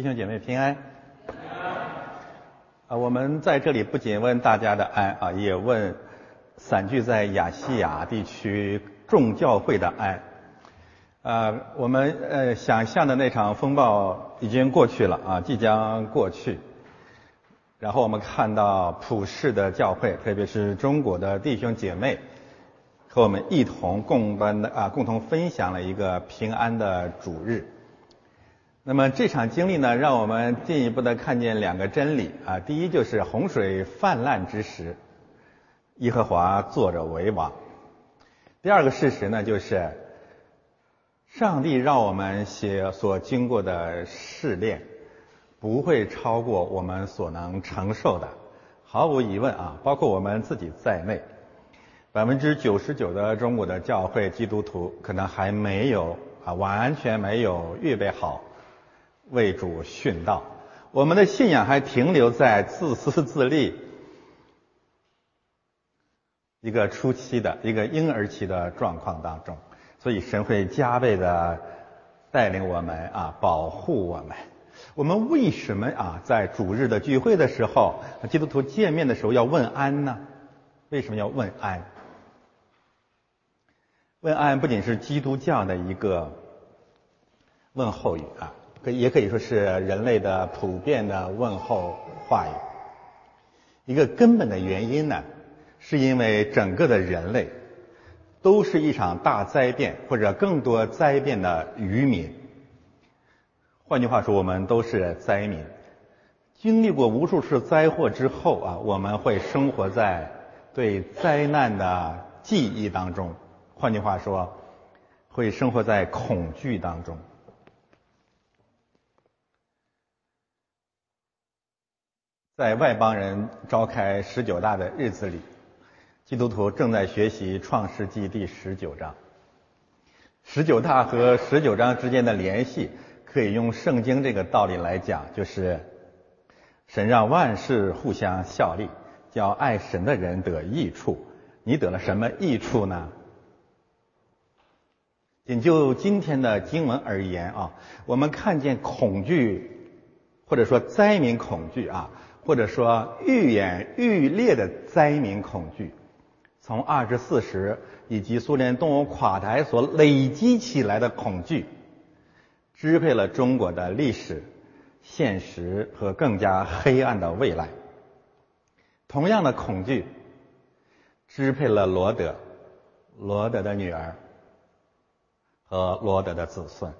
弟兄姐妹平安。啊，我们在这里不仅问大家的安啊，也问散居在亚细亚地区众教会的安。啊，我们呃想象的那场风暴已经过去了啊，即将过去。然后我们看到普世的教会，特别是中国的弟兄姐妹，和我们一同共端的啊，共同分享了一个平安的主日。那么这场经历呢，让我们进一步的看见两个真理啊。第一就是洪水泛滥之时，耶和华坐着为王。第二个事实呢，就是上帝让我们写所经过的试炼。不会超过我们所能承受的，毫无疑问啊，包括我们自己在内，百分之九十九的中国的教会基督徒可能还没有啊，完全没有预备好为主殉道，我们的信仰还停留在自私自利一个初期的一个婴儿期的状况当中，所以神会加倍的带领我们啊，保护我们。我们为什么啊，在主日的聚会的时候，基督徒见面的时候要问安呢？为什么要问安？问安不仅是基督教的一个问候语啊，可也可以说是人类的普遍的问候话语。一个根本的原因呢，是因为整个的人类都是一场大灾变或者更多灾变的渔民。换句话说，我们都是灾民，经历过无数次灾祸之后啊，我们会生活在对灾难的记忆当中。换句话说，会生活在恐惧当中。在外邦人召开十九大的日子里，基督徒正在学习《创世纪》第十九章。十九大和十九章之间的联系。可以用圣经这个道理来讲，就是神让万事互相效力，叫爱神的人得益处。你得了什么益处呢？仅就今天的经文而言啊，我们看见恐惧，或者说灾民恐惧啊，或者说愈演愈烈的灾民恐惧，从二十四十以及苏联动物垮台所累积起来的恐惧。支配了中国的历史、现实和更加黑暗的未来。同样的恐惧支配了罗德、罗德的女儿和罗德的子孙。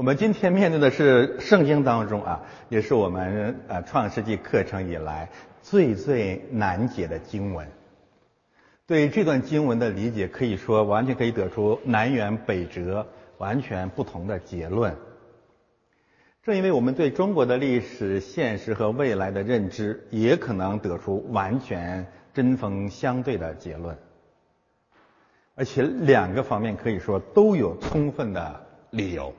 我们今天面对的是圣经当中啊，也是我们呃创世纪课程以来最最难解的经文。对这段经文的理解，可以说完全可以得出南辕北辙。完全不同的结论。正因为我们对中国的历史、现实和未来的认知，也可能得出完全针锋相对的结论。而且两个方面可以说都有充分的理由。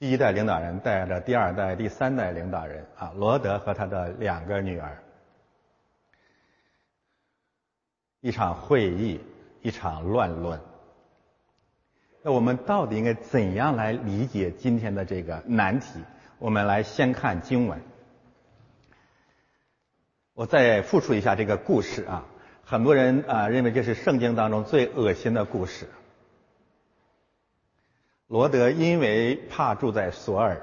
第一代领导人带着第二代、第三代领导人啊，罗德和他的两个女儿。一场会议，一场乱论。那我们到底应该怎样来理解今天的这个难题？我们来先看经文。我再复述一下这个故事啊，很多人啊认为这是圣经当中最恶心的故事。罗德因为怕住在索尔，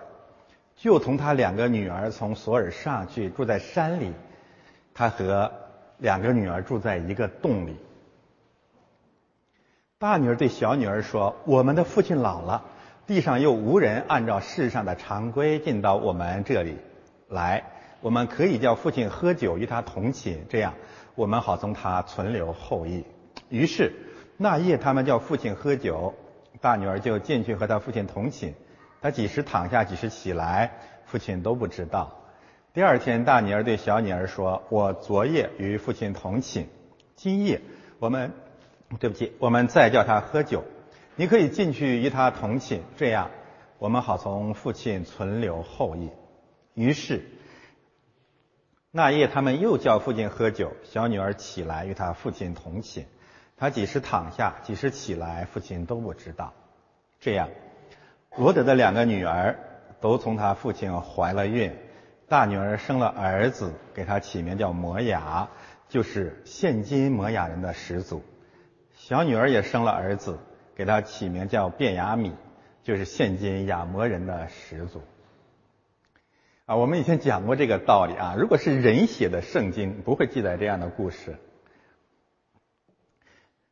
就同他两个女儿从索尔上去住在山里，他和。两个女儿住在一个洞里。大女儿对小女儿说：“我们的父亲老了，地上又无人按照世上的常规进到我们这里来，我们可以叫父亲喝酒与他同寝，这样我们好从他存留后裔。”于是那夜他们叫父亲喝酒，大女儿就进去和她父亲同寝，她几时躺下几时起来，父亲都不知道。第二天，大女儿对小女儿说：“我昨夜与父亲同寝，今夜我们，对不起，我们再叫他喝酒。你可以进去与他同寝，这样我们好从父亲存留后裔。”于是那夜他们又叫父亲喝酒，小女儿起来与他父亲同寝，他几时躺下，几时起来，父亲都不知道。这样，罗德的两个女儿都从他父亲怀了孕，大女儿生了儿子，给他起名叫摩雅，就是现今摩雅人的始祖；小女儿也生了儿子，给他起名叫卞雅米，就是现今亚摩人的始祖。啊，我们以前讲过这个道理啊。如果是人写的圣经，不会记载这样的故事。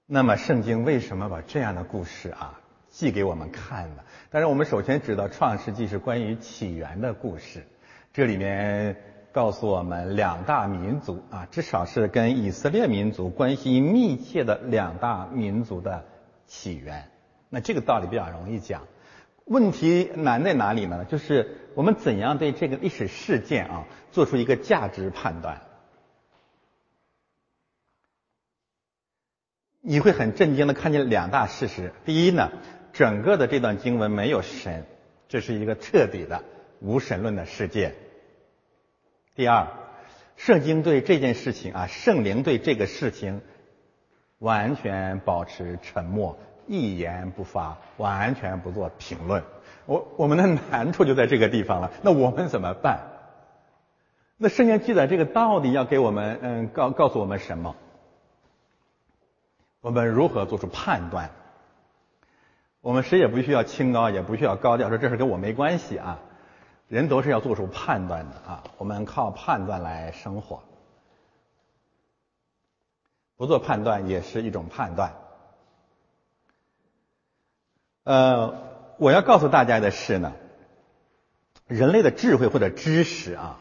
那么，圣经为什么把这样的故事啊记给我们看呢？但是，我们首先知道，《创世纪》是关于起源的故事。这里面告诉我们，两大民族啊，至少是跟以色列民族关系密切的两大民族的起源。那这个道理比较容易讲。问题难在哪里呢？就是我们怎样对这个历史事件啊做出一个价值判断？你会很震惊的看见两大事实。第一呢，整个的这段经文没有神，这是一个彻底的无神论的世界。第二，圣经对这件事情啊，圣灵对这个事情完全保持沉默。一言不发，完全不做评论。我我们的难处就在这个地方了。那我们怎么办？那圣经记载这个到底要给我们嗯告告诉我们什么？我们如何做出判断？我们谁也不需要清高，也不需要高调，说这事跟我没关系啊。人都是要做出判断的啊。我们靠判断来生活，不做判断也是一种判断。呃，我要告诉大家的是呢，人类的智慧或者知识啊，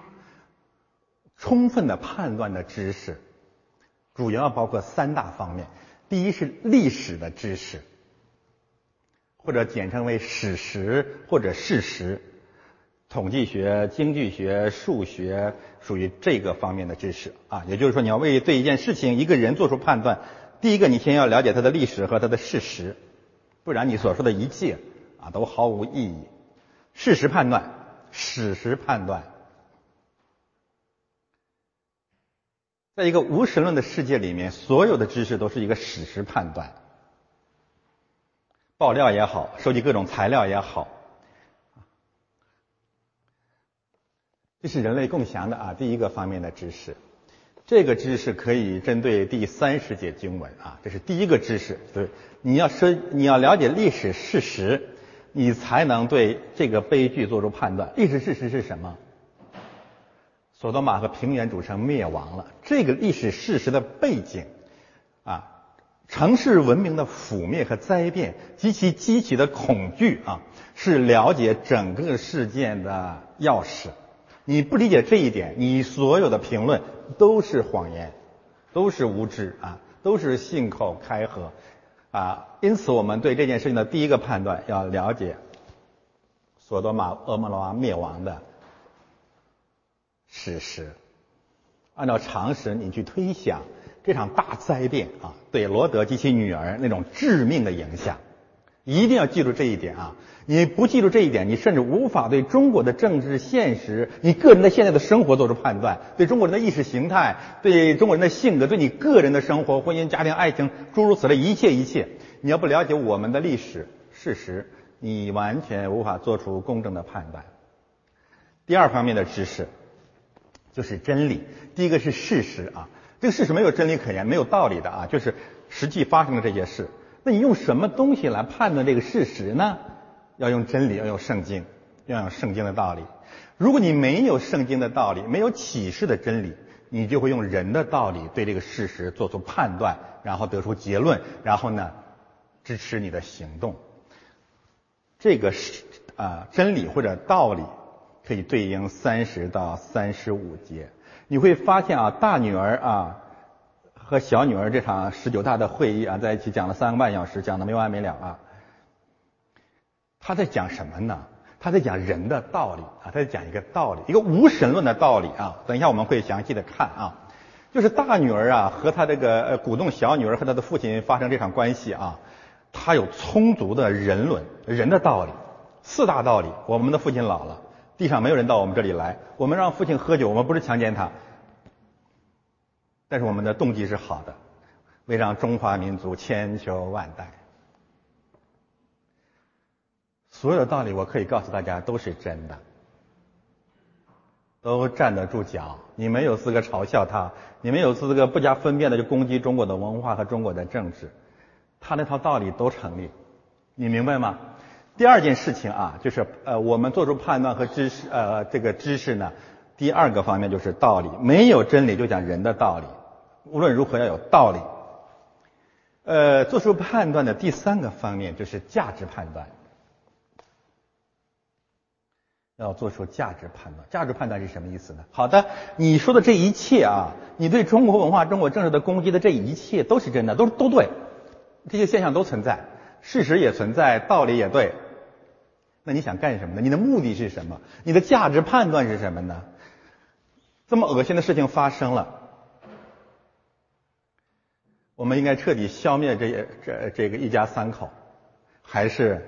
充分的判断的知识，主要包括三大方面。第一是历史的知识，或者简称为史实或者事实。统计学、经济学、数学属于这个方面的知识啊。也就是说，你要为对一件事情、一个人做出判断，第一个你先要了解他的历史和他的事实。不然你所说的一切啊都毫无意义。事实判断、史实判断，在一个无神论的世界里面，所有的知识都是一个史实判断。爆料也好，收集各种材料也好，这是人类共享的啊第一个方面的知识。这个知识可以针对第三十节经文啊，这是第一个知识。对，你要说你要了解历史事实，你才能对这个悲剧做出判断。历史事实是什么？索多玛和平原主城灭亡了。这个历史事实的背景啊，城市文明的覆灭和灾变及其激起的恐惧啊，是了解整个事件的钥匙。你不理解这一点，你所有的评论都是谎言，都是无知啊，都是信口开河啊。因此，我们对这件事情的第一个判断要了解索多玛、俄摩罗娃灭亡的事实。按照常识，你去推想这场大灾变啊，对罗德及其女儿那种致命的影响。一定要记住这一点啊！你不记住这一点，你甚至无法对中国的政治现实、你个人的现在的生活做出判断，对中国人的意识形态、对中国人的性格、对你个人的生活、婚姻、家庭、爱情，诸如此类一切一切，你要不了解我们的历史事实，你完全无法做出公正的判断。第二方面的知识就是真理。第一个是事实啊，这个事实没有真理可言，没有道理的啊，就是实际发生的这些事。那你用什么东西来判断这个事实呢？要用真理，要用圣经，要用圣经的道理。如果你没有圣经的道理，没有启示的真理，你就会用人的道理对这个事实做出判断，然后得出结论，然后呢支持你的行动。这个是啊真理或者道理可以对应三十到三十五节。你会发现啊，大女儿啊。和小女儿这场十九大的会议啊，在一起讲了三个半小时，讲的没完没了啊。他在讲什么呢？他在讲人的道理啊，他在讲一个道理，一个无神论的道理啊。等一下我们会详细的看啊，就是大女儿啊和她这个呃鼓动小女儿和她的父亲发生这场关系啊，她有充足的人伦人的道理，四大道理。我们的父亲老了，地上没有人到我们这里来，我们让父亲喝酒，我们不是强奸他。但是我们的动机是好的，为让中华民族千秋万代。所有的道理，我可以告诉大家都是真的，都站得住脚。你没有资格嘲笑他，你没有资格不加分辨的就攻击中国的文化和中国的政治。他那套道理都成立，你明白吗？第二件事情啊，就是呃，我们做出判断和知识呃这个知识呢，第二个方面就是道理，没有真理就讲人的道理，无论如何要有道理。呃，做出判断的第三个方面就是价值判断，要做出价值判断。价值判断是什么意思呢？好的，你说的这一切啊，你对中国文化、中国政治的攻击的这一切都是真的，都都对，这些现象都存在，事实也存在，道理也对。那你想干什么呢？你的目的是什么？你的价值判断是什么呢？这么恶心的事情发生了。我们应该彻底消灭这这这个一家三口，还是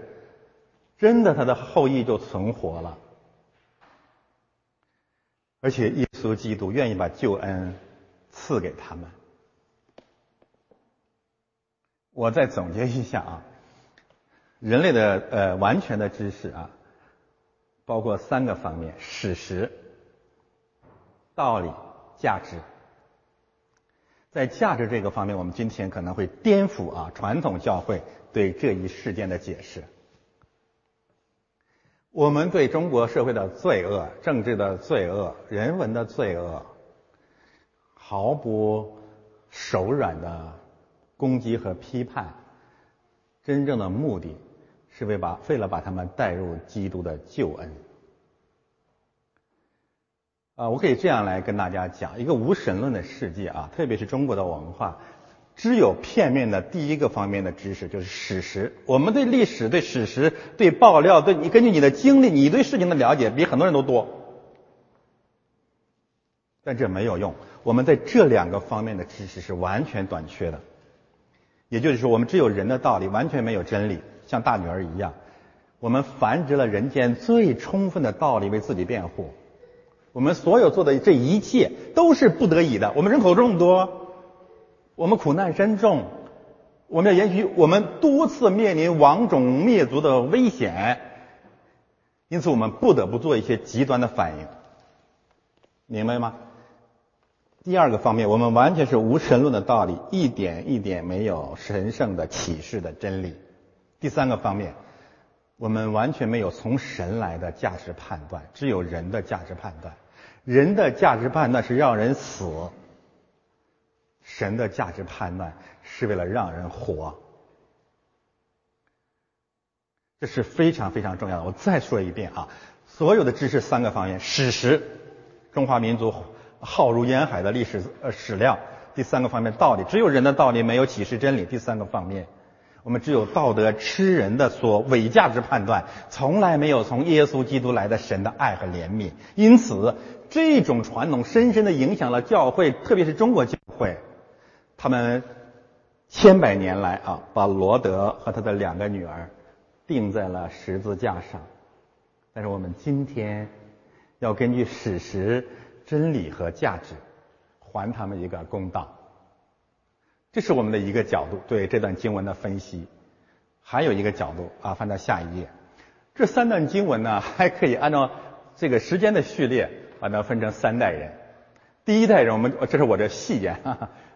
真的他的后裔就存活了？而且耶稣基督愿意把救恩赐给他们。我再总结一下啊，人类的呃完全的知识啊，包括三个方面：史实、道理、价值。在价值这个方面，我们今天可能会颠覆啊传统教会对这一事件的解释。我们对中国社会的罪恶、政治的罪恶、人文的罪恶，毫不手软的攻击和批判，真正的目的是为把为了把他们带入基督的救恩。啊，我可以这样来跟大家讲，一个无神论的世界啊，特别是中国的文化，只有片面的第一个方面的知识，就是史实。我们对历史、对史实、对爆料，对你根据你的经历，你对事情的了解比很多人都多，但这没有用。我们在这两个方面的知识是完全短缺的，也就是说，我们只有人的道理，完全没有真理，像大女儿一样，我们繁殖了人间最充分的道理为自己辩护。我们所有做的这一切都是不得已的。我们人口这么多，我们苦难深重，我们要延续，我们多次面临亡种灭族的危险，因此我们不得不做一些极端的反应，明白吗？第二个方面，我们完全是无神论的道理，一点一点没有神圣的启示的真理。第三个方面。我们完全没有从神来的价值判断，只有人的价值判断。人的价值判断是让人死，神的价值判断是为了让人活。这是非常非常重要的。我再说一遍啊，所有的知识三个方面：史实，中华民族浩如烟海的历史呃史料；第三个方面道理，只有人的道理，没有启示真理；第三个方面。我们只有道德吃人的所伪价值判断，从来没有从耶稣基督来的神的爱和怜悯。因此，这种传统深深的影响了教会，特别是中国教会。他们千百年来啊，把罗德和他的两个女儿钉在了十字架上。但是我们今天要根据史实、真理和价值，还他们一个公道。这是我们的一个角度对这段经文的分析，还有一个角度啊，翻到下一页。这三段经文呢，还可以按照这个时间的序列把它分成三代人。第一代人，我们这是我的细言，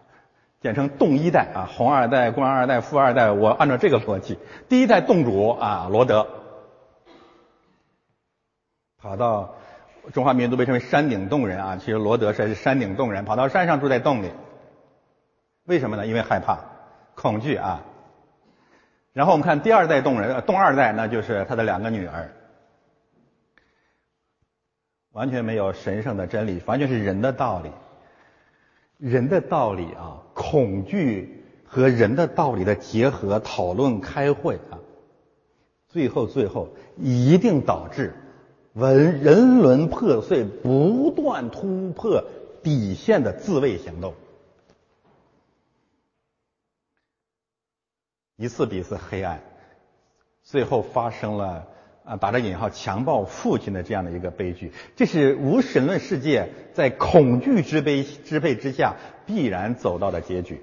简称洞一代啊，红二代、官二代、富二代，我按照这个逻辑。第一代洞主啊，罗德，跑到中华民族被称为山顶洞人啊，其实罗德是山顶洞人，跑到山上住在洞里。为什么呢？因为害怕、恐惧啊。然后我们看第二代动人，动二代，那就是他的两个女儿，完全没有神圣的真理，完全是人的道理。人的道理啊，恐惧和人的道理的结合、讨论、开会啊，最后最后一定导致文人伦破碎、不断突破底线的自卫行动。一次比一次黑暗，最后发生了啊，打着引号强暴父亲的这样的一个悲剧。这是无神论世界在恐惧之悲支配之下必然走到的结局。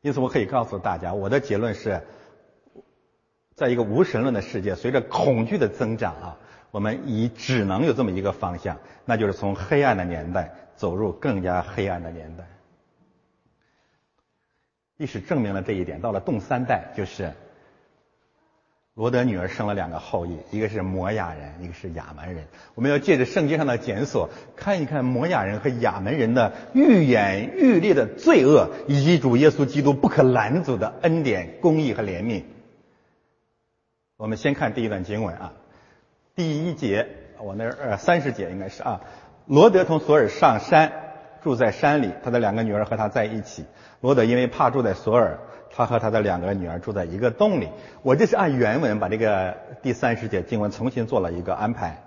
因此，我可以告诉大家，我的结论是：在一个无神论的世界，随着恐惧的增长啊，我们已只能有这么一个方向，那就是从黑暗的年代走入更加黑暗的年代。历史证明了这一点。到了动三代，就是罗德女儿生了两个后裔，一个是摩亚人，一个是亚门人。我们要借着圣经上的检索，看一看摩亚人和亚门人的愈演愈烈的罪恶，以及主耶稣基督不可拦阻的恩典、公义和怜悯。我们先看第一段经文啊，第一节，我那呃三十节应该是啊，罗德从索尔上山，住在山里，他的两个女儿和他在一起。罗德因为怕住在索尔，他和他的两个女儿住在一个洞里。我这是按原文把这个第三十节经文重新做了一个安排，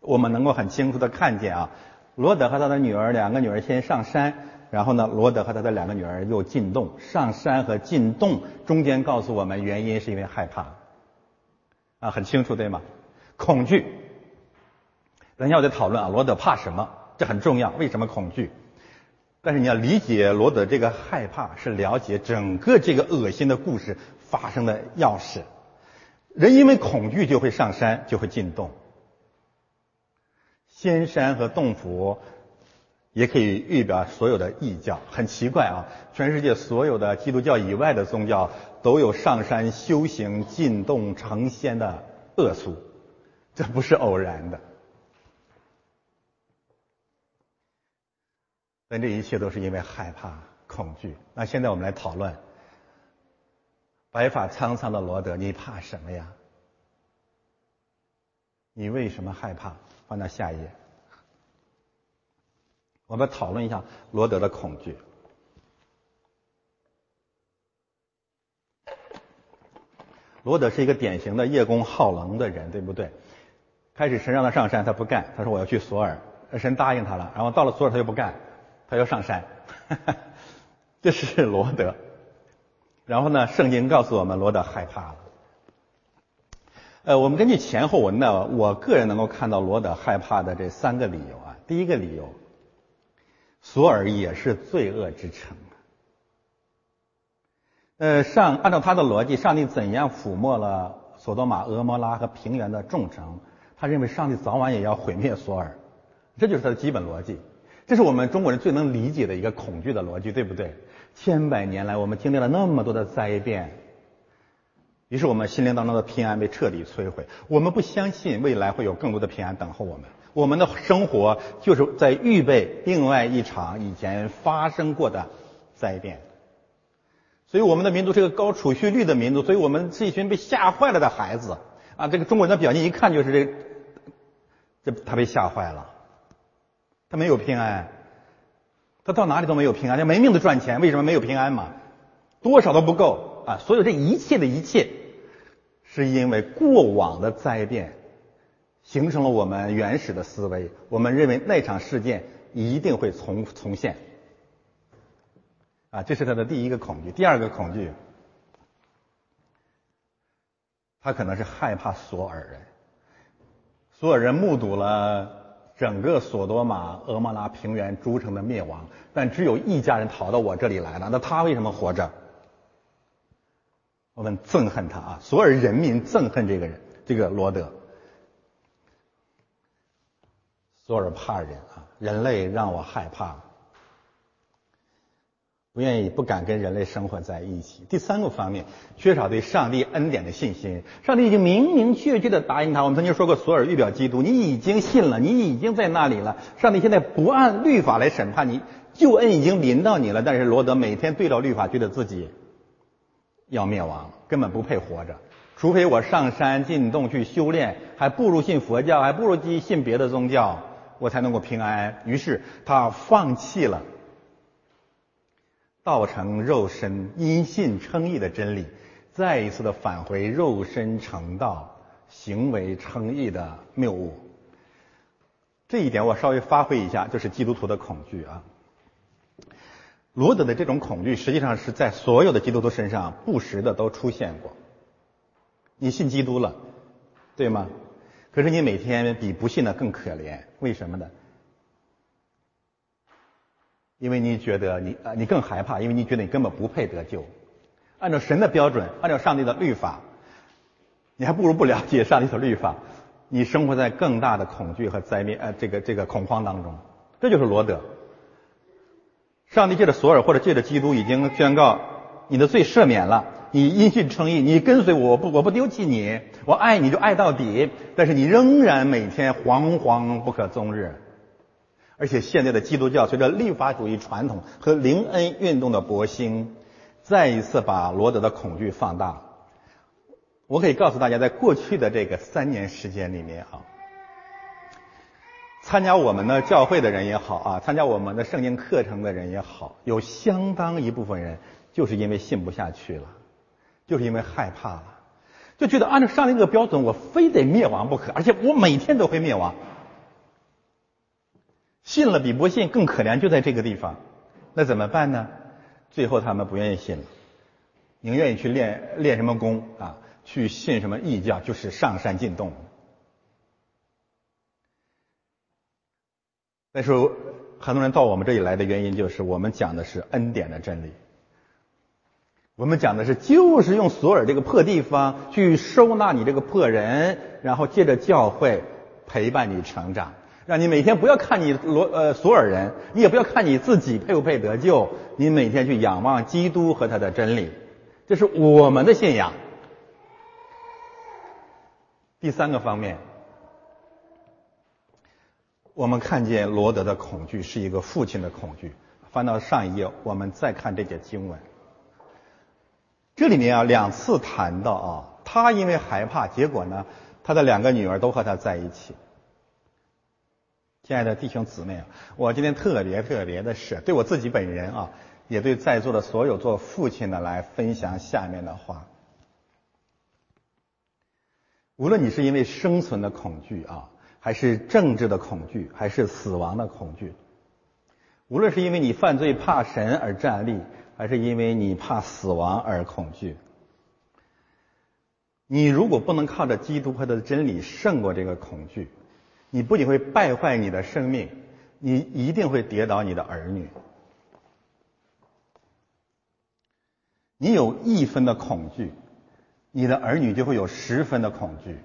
我们能够很清楚的看见啊，罗德和他的女儿两个女儿先上山，然后呢，罗德和他的两个女儿又进洞。上山和进洞中间告诉我们原因是因为害怕。啊，很清楚对吗？恐惧。等一下我再讨论啊，罗德怕什么？这很重要。为什么恐惧？但是你要理解罗德这个害怕，是了解整个这个恶心的故事发生的钥匙。人因为恐惧就会上山，就会进洞。仙山和洞府也可以预表所有的异教。很奇怪啊，全世界所有的基督教以外的宗教。都有上山修行、进洞成仙的恶俗，这不是偶然的。但这一切都是因为害怕、恐惧。那现在我们来讨论：白发苍苍的罗德，你怕什么呀？你为什么害怕？翻到下一页，我们讨论一下罗德的恐惧。罗德是一个典型的叶公好龙的人，对不对？开始神让他上山，他不干，他说我要去索尔，神答应他了。然后到了索尔，他又不干，他要上山，这是罗德。然后呢，圣经告诉我们，罗德害怕了。呃，我们根据前后文呢，我个人能够看到罗德害怕的这三个理由啊。第一个理由，索尔也是罪恶之城。呃，上按照他的逻辑，上帝怎样抚摸了索多玛、俄摩拉和平原的众城？他认为上帝早晚也要毁灭索尔，这就是他的基本逻辑。这是我们中国人最能理解的一个恐惧的逻辑，对不对？千百年来，我们经历了那么多的灾变，于是我们心灵当中的平安被彻底摧毁。我们不相信未来会有更多的平安等候我们。我们的生活就是在预备另外一场以前发生过的灾变。所以我们的民族是个高储蓄率的民族，所以我们是一群被吓坏了的孩子啊！这个中国人的表现一看就是这，这他被吓坏了，他没有平安，他到哪里都没有平安，他没命的赚钱，为什么没有平安嘛？多少都不够啊！所有这一切的一切，是因为过往的灾变，形成了我们原始的思维，我们认为那场事件一定会重重现。啊，这是他的第一个恐惧。第二个恐惧，他可能是害怕索尔人。索尔人目睹了整个索多玛、俄摩拉平原诸城的灭亡，但只有一家人逃到我这里来了。那他为什么活着？我们憎恨他啊！所尔人民憎恨这个人，这个罗德。索尔帕人啊，人类让我害怕。不愿意、不敢跟人类生活在一起。第三个方面，缺少对上帝恩典的信心。上帝已经明明确确的答应他。我们曾经说过，索尔预表基督，你已经信了，你已经在那里了。上帝现在不按律法来审判你，救恩已经临到你了。但是罗德每天对照律法，觉得自己要灭亡，根本不配活着。除非我上山进洞去修炼，还不如信佛教，还不如信别的宗教，我才能够平安。于是他放弃了。道成肉身，因信称义的真理，再一次的返回肉身成道、行为称义的谬误。这一点我稍微发挥一下，就是基督徒的恐惧啊。罗德的这种恐惧，实际上是在所有的基督徒身上不时的都出现过。你信基督了，对吗？可是你每天比不信的更可怜，为什么呢？因为你觉得你啊，你更害怕，因为你觉得你根本不配得救。按照神的标准，按照上帝的律法，你还不如不了解上帝的律法，你生活在更大的恐惧和灾灭呃这个这个恐慌当中。这就是罗德。上帝借着索尔或者借着基督已经宣告你的罪赦免了，你因信称义，你跟随我，我不我不丢弃你，我爱你就爱到底。但是你仍然每天惶惶不可终日。而且现在的基督教随着立法主义传统和灵恩运动的勃兴，再一次把罗德的恐惧放大。我可以告诉大家，在过去的这个三年时间里面啊，参加我们的教会的人也好啊，参加我们的圣经课程的人也好，有相当一部分人就是因为信不下去了，就是因为害怕了，就觉得按照上帝这个标准，我非得灭亡不可，而且我每天都会灭亡。信了比不信更可怜，就在这个地方，那怎么办呢？最后他们不愿意信了，宁愿意去练练什么功啊，去信什么异教，就是上山进洞。那时候很多人到我们这里来的原因，就是我们讲的是恩典的真理，我们讲的是就是用索尔这个破地方去收纳你这个破人，然后借着教会陪伴你成长。让你每天不要看你罗呃索尔人，你也不要看你自己配不配得救，你每天去仰望基督和他的真理，这是我们的信仰。第三个方面，我们看见罗德的恐惧是一个父亲的恐惧。翻到上一页，我们再看这节经文，这里面啊两次谈到啊，他因为害怕，结果呢，他的两个女儿都和他在一起。亲爱的弟兄姊妹啊，我今天特别特别的是对我自己本人啊，也对在座的所有做父亲的来分享下面的话。无论你是因为生存的恐惧啊，还是政治的恐惧，还是死亡的恐惧；无论是因为你犯罪怕神而站立，还是因为你怕死亡而恐惧，你如果不能靠着基督和他的真理胜过这个恐惧。你不仅会败坏你的生命，你一定会跌倒你的儿女。你有一分的恐惧，你的儿女就会有十分的恐惧。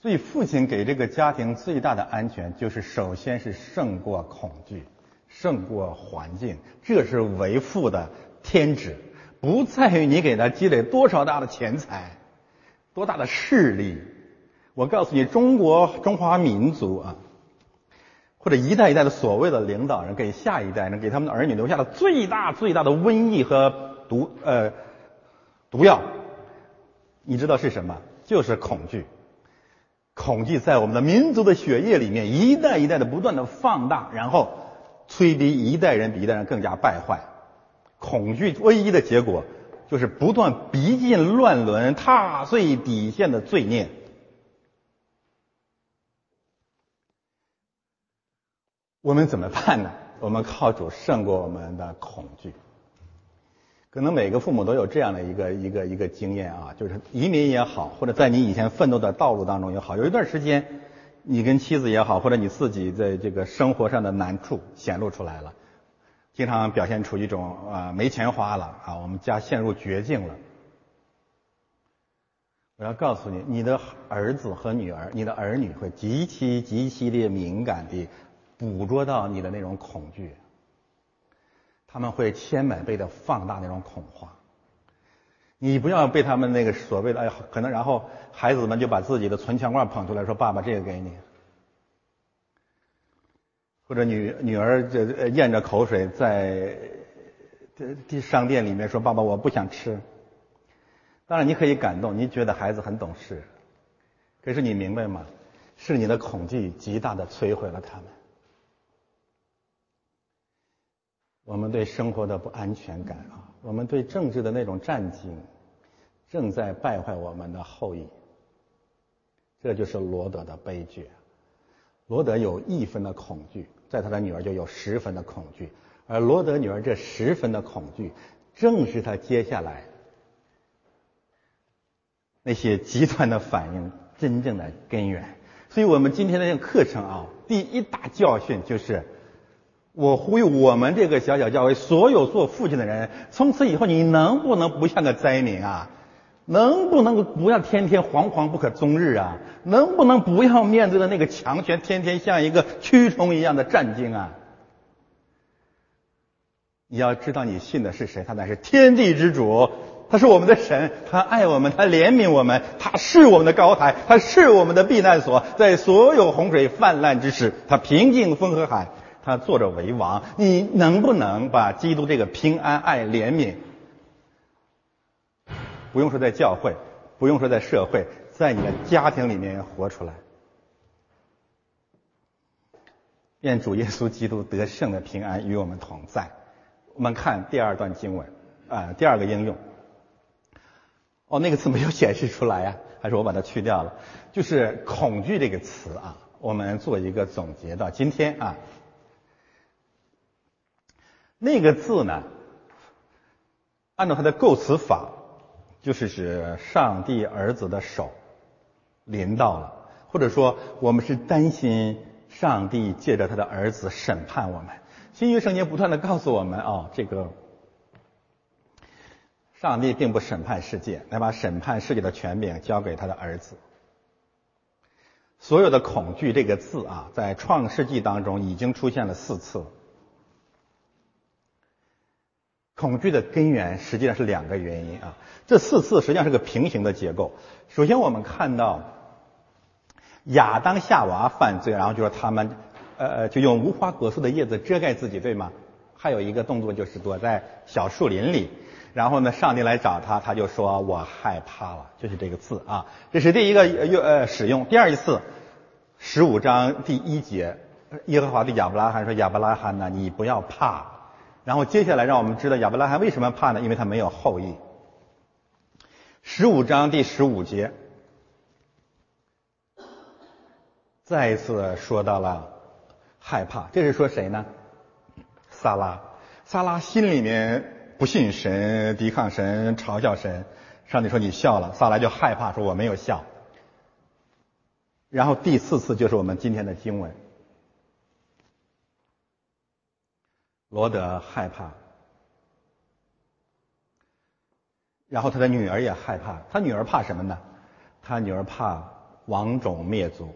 所以，父亲给这个家庭最大的安全，就是首先是胜过恐惧，胜过环境。这是为父的天职，不在于你给他积累多少大的钱财，多大的势力。我告诉你，中国中华民族啊，或者一代一代的所谓的领导人，给下一代人，给他们的儿女留下了最大最大的瘟疫和毒呃毒药，你知道是什么？就是恐惧。恐惧在我们的民族的血液里面，一代一代的不断的放大，然后催逼一代人比一代人更加败坏。恐惧唯一的结果，就是不断逼近乱伦、踏碎底线的罪孽。我们怎么办呢？我们靠主胜过我们的恐惧。可能每个父母都有这样的一个一个一个经验啊，就是移民也好，或者在你以前奋斗的道路当中也好，有一段时间，你跟妻子也好，或者你自己在这个生活上的难处显露出来了，经常表现出一种啊没钱花了啊，我们家陷入绝境了。我要告诉你，你的儿子和女儿，你的儿女会极其极其的敏感的。捕捉到你的那种恐惧，他们会千百倍的放大那种恐慌。你不要被他们那个所谓的哎，可能然后孩子们就把自己的存钱罐捧出来说：“爸爸，这个给你。”或者女女儿这咽着口水在这商店里面说：“爸爸，我不想吃。”当然你可以感动，你觉得孩子很懂事，可是你明白吗？是你的恐惧极大的摧毁了他们。我们对生活的不安全感啊，我们对政治的那种战兢，正在败坏我们的后裔。这就是罗德的悲剧。罗德有一分的恐惧，在他的女儿就有十分的恐惧，而罗德女儿这十分的恐惧，正是他接下来那些极端的反应真正的根源。所以我们今天的这个课程啊，第一大教训就是。我呼吁我们这个小小教会所有做父亲的人，从此以后你能不能不像个灾民啊？能不能不要天天惶惶不可终日啊？能不能不要面对的那个强权，天天像一个蛆虫一样的战兢啊？你要知道，你信的是谁？他乃是天地之主，他是我们的神，他爱我们，他怜悯我们，他是我们的高台，他是我们的避难所，在所有洪水泛滥之时，他平静风和海，他坐着为王。你能不能把基督这个平安、爱、怜悯？不用说在教会，不用说在社会，在你的家庭里面活出来。愿主耶稣基督得胜的平安与我们同在。我们看第二段经文，啊，第二个应用。哦，那个词没有显示出来呀，还是我把它去掉了？就是恐惧这个词啊，我们做一个总结到今天啊，那个字呢，按照它的构词法。就是指上帝儿子的手临到了，或者说我们是担心上帝借着他的儿子审判我们。新约圣经不断的告诉我们哦，这个上帝并不审判世界，来把审判世界的权柄交给他的儿子。所有的恐惧这个字啊，在创世纪当中已经出现了四次。恐惧的根源实际上是两个原因啊，这四次实际上是个平行的结构。首先，我们看到亚当夏娃犯罪，然后就说他们呃就用无花果树的叶子遮盖自己，对吗？还有一个动作就是躲在小树林里，然后呢，上帝来找他，他就说我害怕了，就是这个字啊。这是第一个用呃使用。第二一次，十五章第一节，耶和华对亚伯拉罕说：“亚伯拉罕呐，你不要怕。”然后接下来让我们知道亚伯拉罕为什么怕呢？因为他没有后裔。十五章第十五节，再一次说到了害怕。这是说谁呢？萨拉。萨拉心里面不信神，抵抗神，嘲笑神。上帝说你笑了，萨拉就害怕，说我没有笑。然后第四次就是我们今天的经文。罗德害怕，然后他的女儿也害怕。他女儿怕什么呢？他女儿怕王种灭族。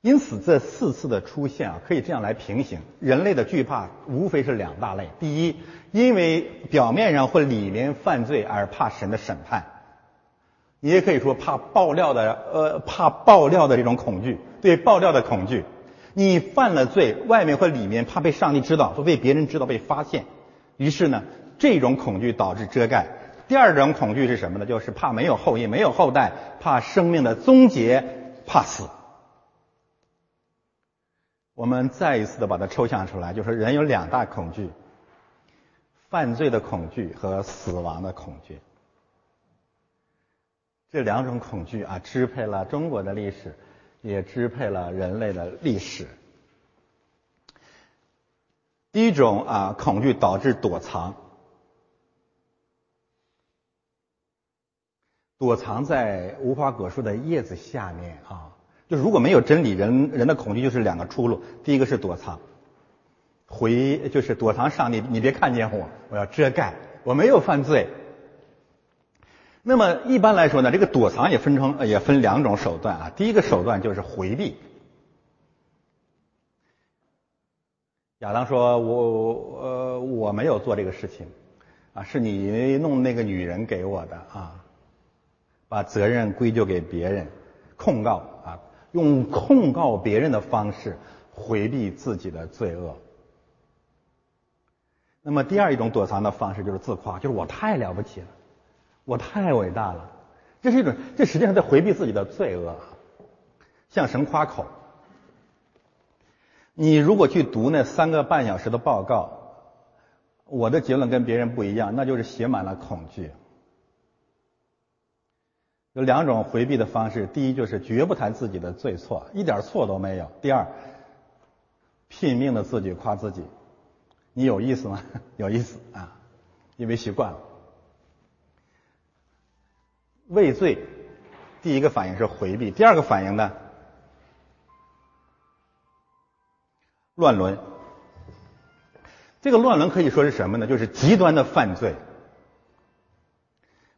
因此，这四次的出现啊，可以这样来平行：人类的惧怕无非是两大类。第一，因为表面上或里面犯罪而怕神的审判；你也可以说怕爆料的，呃，怕爆料的这种恐惧，对爆料的恐惧。你犯了罪，外面或里面怕被上帝知道，或被别人知道被发现，于是呢，这种恐惧导致遮盖。第二种恐惧是什么呢？就是怕没有后裔，没有后代，怕生命的终结，怕死。我们再一次的把它抽象出来，就是人有两大恐惧：犯罪的恐惧和死亡的恐惧。这两种恐惧啊，支配了中国的历史。也支配了人类的历史。第一种啊，恐惧导致躲藏，躲藏在无花果树的叶子下面啊。就如果没有真理，人人的恐惧就是两个出路：第一个是躲藏，回就是躲藏上帝，你别看见我，我要遮盖，我没有犯罪。那么一般来说呢，这个躲藏也分成也分两种手段啊。第一个手段就是回避。亚当说：“我呃我没有做这个事情，啊是你弄那个女人给我的啊，把责任归咎给别人，控告啊，用控告别人的方式回避自己的罪恶。那么第二一种躲藏的方式就是自夸，就是我太了不起了。”我太伟大了，这是一种，这实际上在回避自己的罪恶，向神夸口。你如果去读那三个半小时的报告，我的结论跟别人不一样，那就是写满了恐惧。有两种回避的方式，第一就是绝不谈自己的罪错，一点错都没有；第二，拼命的自己夸自己，你有意思吗？有意思啊，因为习惯了。畏罪，第一个反应是回避，第二个反应呢，乱伦。这个乱伦可以说是什么呢？就是极端的犯罪。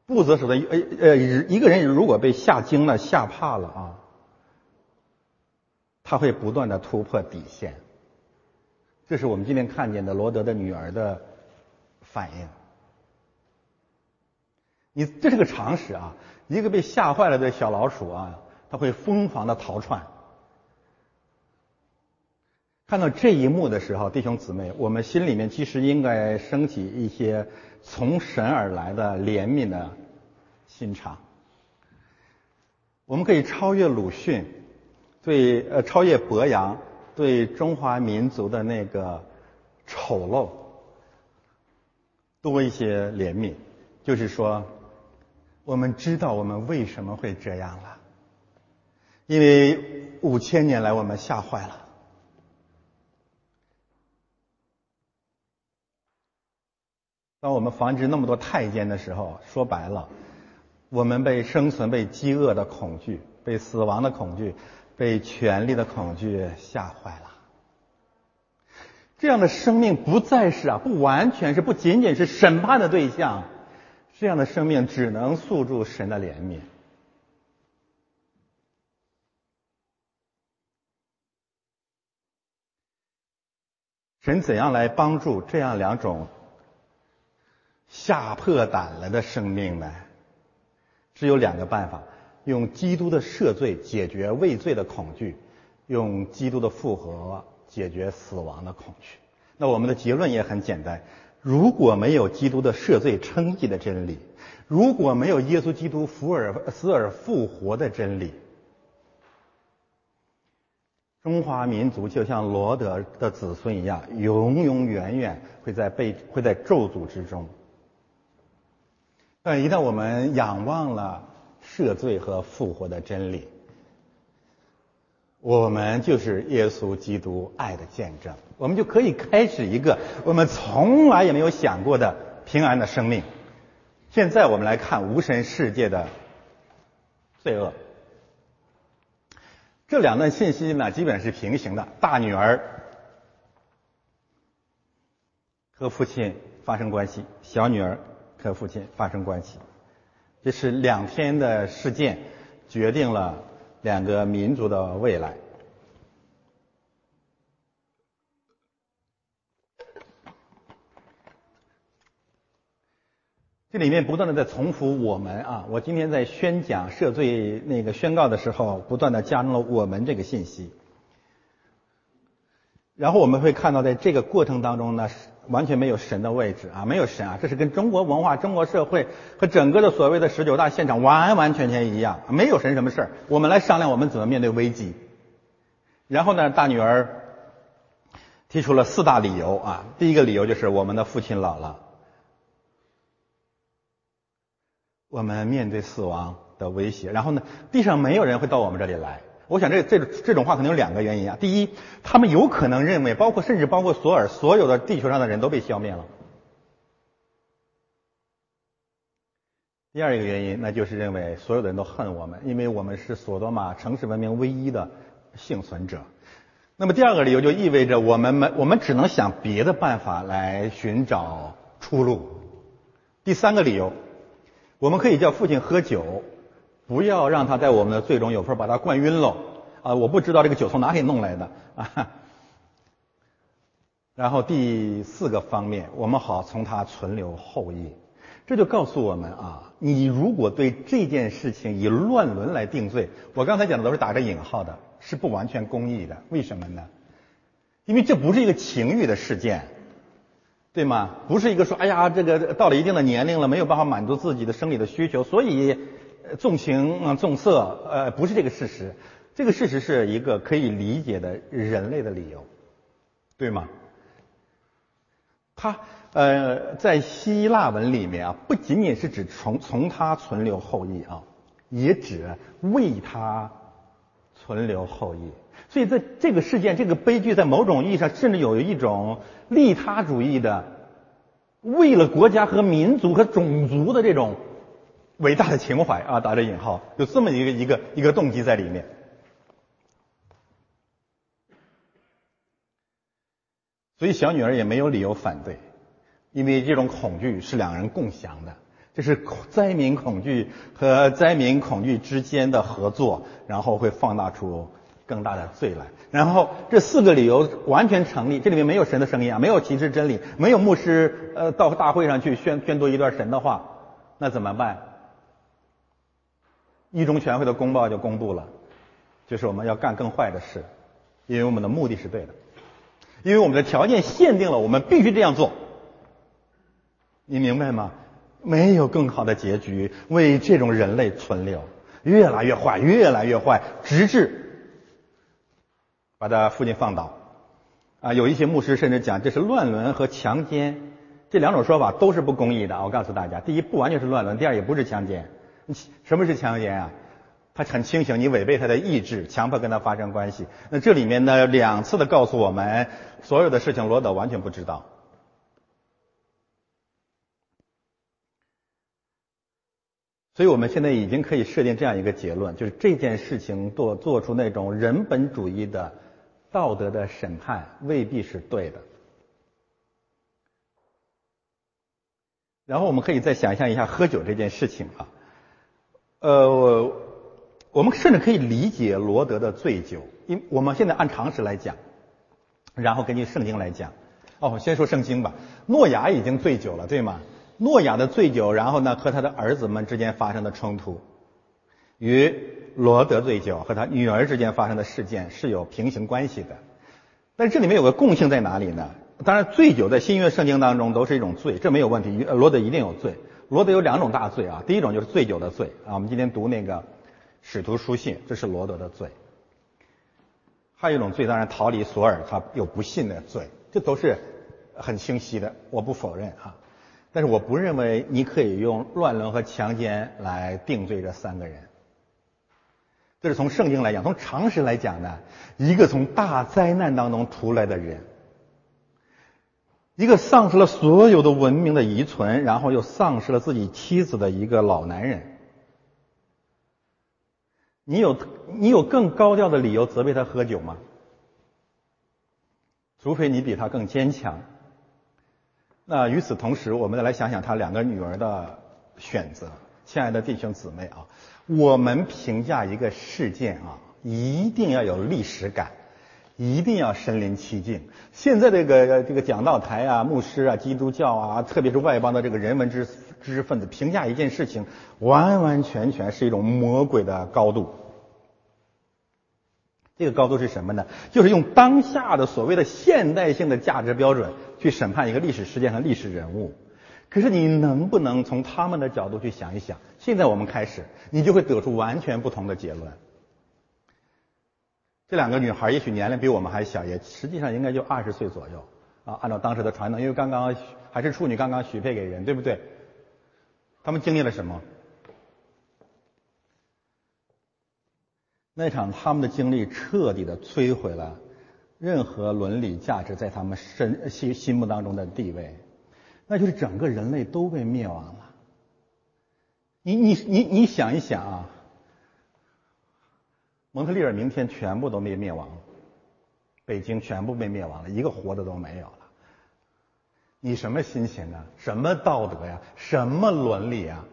不择手段。呃呃，一个人如果被吓惊了、吓怕了啊，他会不断的突破底线。这是我们今天看见的罗德的女儿的反应。你这是个常识啊！一个被吓坏了的小老鼠啊，它会疯狂的逃窜。看到这一幕的时候，弟兄姊妹，我们心里面其实应该升起一些从神而来的怜悯的心肠。我们可以超越鲁迅，对呃超越博洋对中华民族的那个丑陋多一些怜悯，就是说。我们知道我们为什么会这样了，因为五千年来我们吓坏了。当我们防止那么多太监的时候，说白了，我们被生存、被饥饿的恐惧、被死亡的恐惧、被权力的恐惧吓坏了。这样的生命不再是啊，不完全是，不仅仅是审判的对象。这样的生命只能诉诸神的怜悯。神怎样来帮助这样两种吓破胆了的生命呢？只有两个办法：用基督的赦罪解决畏罪的恐惧，用基督的复活解决死亡的恐惧。那我们的结论也很简单。如果没有基督的赦罪称义的真理，如果没有耶稣基督死而死而复活的真理，中华民族就像罗德的子孙一样，永永远远会在被会在咒诅之中。但一旦我们仰望了赦罪和复活的真理，我们就是耶稣基督爱的见证，我们就可以开始一个我们从来也没有想过的平安的生命。现在我们来看无神世界的罪恶。这两段信息呢，基本是平行的。大女儿和父亲发生关系，小女儿和父亲发生关系，这是两天的事件，决定了。两个民族的未来，这里面不断的在重复我们啊！我今天在宣讲赦罪那个宣告的时候，不断的加入了我们这个信息。然后我们会看到，在这个过程当中呢。完全没有神的位置啊，没有神啊，这是跟中国文化、中国社会和整个的所谓的十九大现场完完全全一样，没有神什么事儿。我们来商量我们怎么面对危机。然后呢，大女儿提出了四大理由啊，第一个理由就是我们的父亲老了，我们面对死亡的威胁。然后呢，地上没有人会到我们这里来。我想这这这种话可能有两个原因啊。第一，他们有可能认为，包括甚至包括索尔所有的地球上的人都被消灭了。第二一个原因，那就是认为所有的人都恨我们，因为我们是索多玛城市文明唯一的幸存者。那么第二个理由就意味着我们没我们只能想别的办法来寻找出路。第三个理由，我们可以叫父亲喝酒。不要让他在我们的罪中有份，把他灌晕了啊！我不知道这个酒从哪里弄来的啊。然后第四个方面，我们好从他存留后裔。这就告诉我们啊，你如果对这件事情以乱伦来定罪，我刚才讲的都是打着引号的，是不完全公义的。为什么呢？因为这不是一个情欲的事件，对吗？不是一个说，哎呀，这个到了一定的年龄了，没有办法满足自己的生理的需求，所以。纵情纵色，呃，不是这个事实，这个事实是一个可以理解的人类的理由，对吗？他呃，在希腊文里面啊，不仅仅是指从从他存留后裔啊，也指为他存留后裔。所以在这个事件，这个悲剧，在某种意义上，甚至有一种利他主义的，为了国家和民族和种族的这种。伟大的情怀啊，打着引号，有这么一个一个一个动机在里面。所以小女儿也没有理由反对，因为这种恐惧是两人共享的。这是灾民恐惧和灾民恐惧之间的合作，然后会放大出更大的罪来。然后这四个理由完全成立，这里面没有神的声音啊，没有启示真理，没有牧师呃到大会上去宣宣读一段神的话，那怎么办？一中全会的公报就公布了，就是我们要干更坏的事，因为我们的目的是对的，因为我们的条件限定了我们必须这样做。你明白吗？没有更好的结局为这种人类存留，越来越坏，越来越坏，直至把他父亲放倒。啊，有一些牧师甚至讲这是乱伦和强奸，这两种说法都是不公义的。我告诉大家，第一不完全是乱伦，第二也不是强奸。什么是强奸啊？他很清醒，你违背他的意志，强迫跟他发生关系。那这里面呢，两次的告诉我们，所有的事情罗德完全不知道。所以我们现在已经可以设定这样一个结论，就是这件事情做做出那种人本主义的道德的审判，未必是对的。然后我们可以再想象一下喝酒这件事情啊。呃，我们甚至可以理解罗德的醉酒，因我们现在按常识来讲，然后根据圣经来讲，哦，先说圣经吧。诺亚已经醉酒了，对吗？诺亚的醉酒，然后呢和他的儿子们之间发生的冲突，与罗德醉酒和他女儿之间发生的事件是有平行关系的。但这里面有个共性在哪里呢？当然，醉酒在新约圣经当中都是一种罪，这没有问题。罗德一定有罪。罗德有两种大罪啊，第一种就是醉酒的罪啊，我们今天读那个使徒书信，这是罗德的罪。还有一种罪，当然逃离索尔他有不信的罪，这都是很清晰的，我不否认啊。但是我不认为你可以用乱伦和强奸来定罪这三个人。这是从圣经来讲，从常识来讲呢，一个从大灾难当中出来的人。一个丧失了所有的文明的遗存，然后又丧失了自己妻子的一个老男人，你有你有更高调的理由责备他喝酒吗？除非你比他更坚强。那与此同时，我们再来想想他两个女儿的选择。亲爱的弟兄姊妹啊，我们评价一个事件啊，一定要有历史感。一定要身临其境。现在这个这个讲道台啊、牧师啊、基督教啊，特别是外邦的这个人文知知识分子，评价一件事情，完完全全是一种魔鬼的高度。这个高度是什么呢？就是用当下的所谓的现代性的价值标准去审判一个历史事件和历史人物。可是你能不能从他们的角度去想一想？现在我们开始，你就会得出完全不同的结论。这两个女孩也许年龄比我们还小，也实际上应该就二十岁左右啊。按照当时的传统，因为刚刚还是处女，刚刚许配给人，对不对？他们经历了什么？那场他们的经历彻底的摧毁了任何伦理价值在他们身心心目当中的地位，那就是整个人类都被灭亡了。你你你你想一想啊。蒙特利尔明天全部都灭灭亡了，北京全部被灭亡了，一个活的都没有了。你什么心情啊？什么道德呀？什么伦理啊？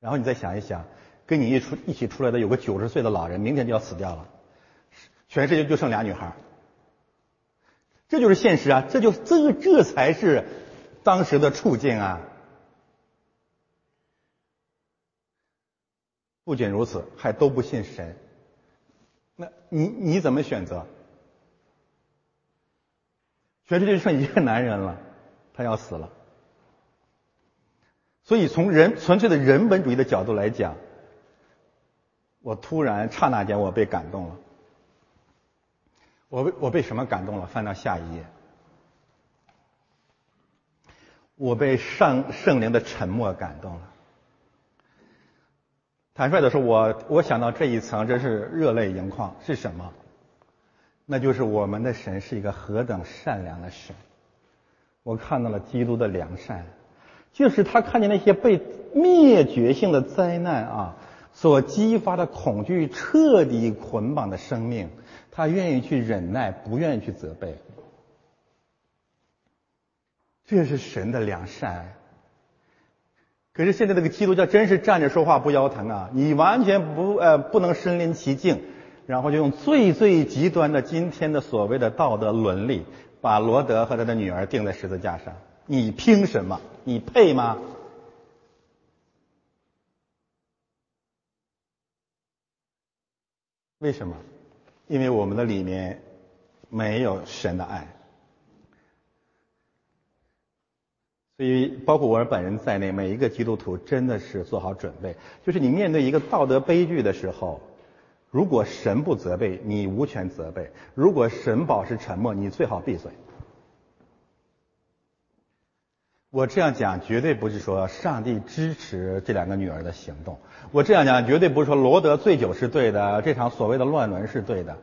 然后你再想一想，跟你一出一起出来的有个九十岁的老人，明天就要死掉了，全世界就剩俩女孩，这就是现实啊！这就这这才是当时的处境啊！不仅如此，还都不信神。那你你怎么选择？全世界就剩一个男人了，他要死了。所以从人纯粹的人本主义的角度来讲，我突然刹那间我被感动了。我被我被什么感动了？翻到下一页，我被上圣灵的沉默感动了。坦率的说，我我想到这一层，真是热泪盈眶。是什么？那就是我们的神是一个何等善良的神。我看到了基督的良善，就是他看见那些被灭绝性的灾难啊所激发的恐惧彻底捆绑的生命，他愿意去忍耐，不愿意去责备。这是神的良善。可是现在这个基督教真是站着说话不腰疼啊！你完全不呃不能身临其境，然后就用最最极端的今天的所谓的道德伦理，把罗德和他的女儿钉在十字架上。你凭什么？你配吗？为什么？因为我们的里面没有神的爱。所以，包括我本人在内，每一个基督徒真的是做好准备。就是你面对一个道德悲剧的时候，如果神不责备，你无权责备；如果神保持沉默，你最好闭嘴。我这样讲绝对不是说上帝支持这两个女儿的行动，我这样讲绝对不是说罗德醉酒是对的，这场所谓的乱伦是对的，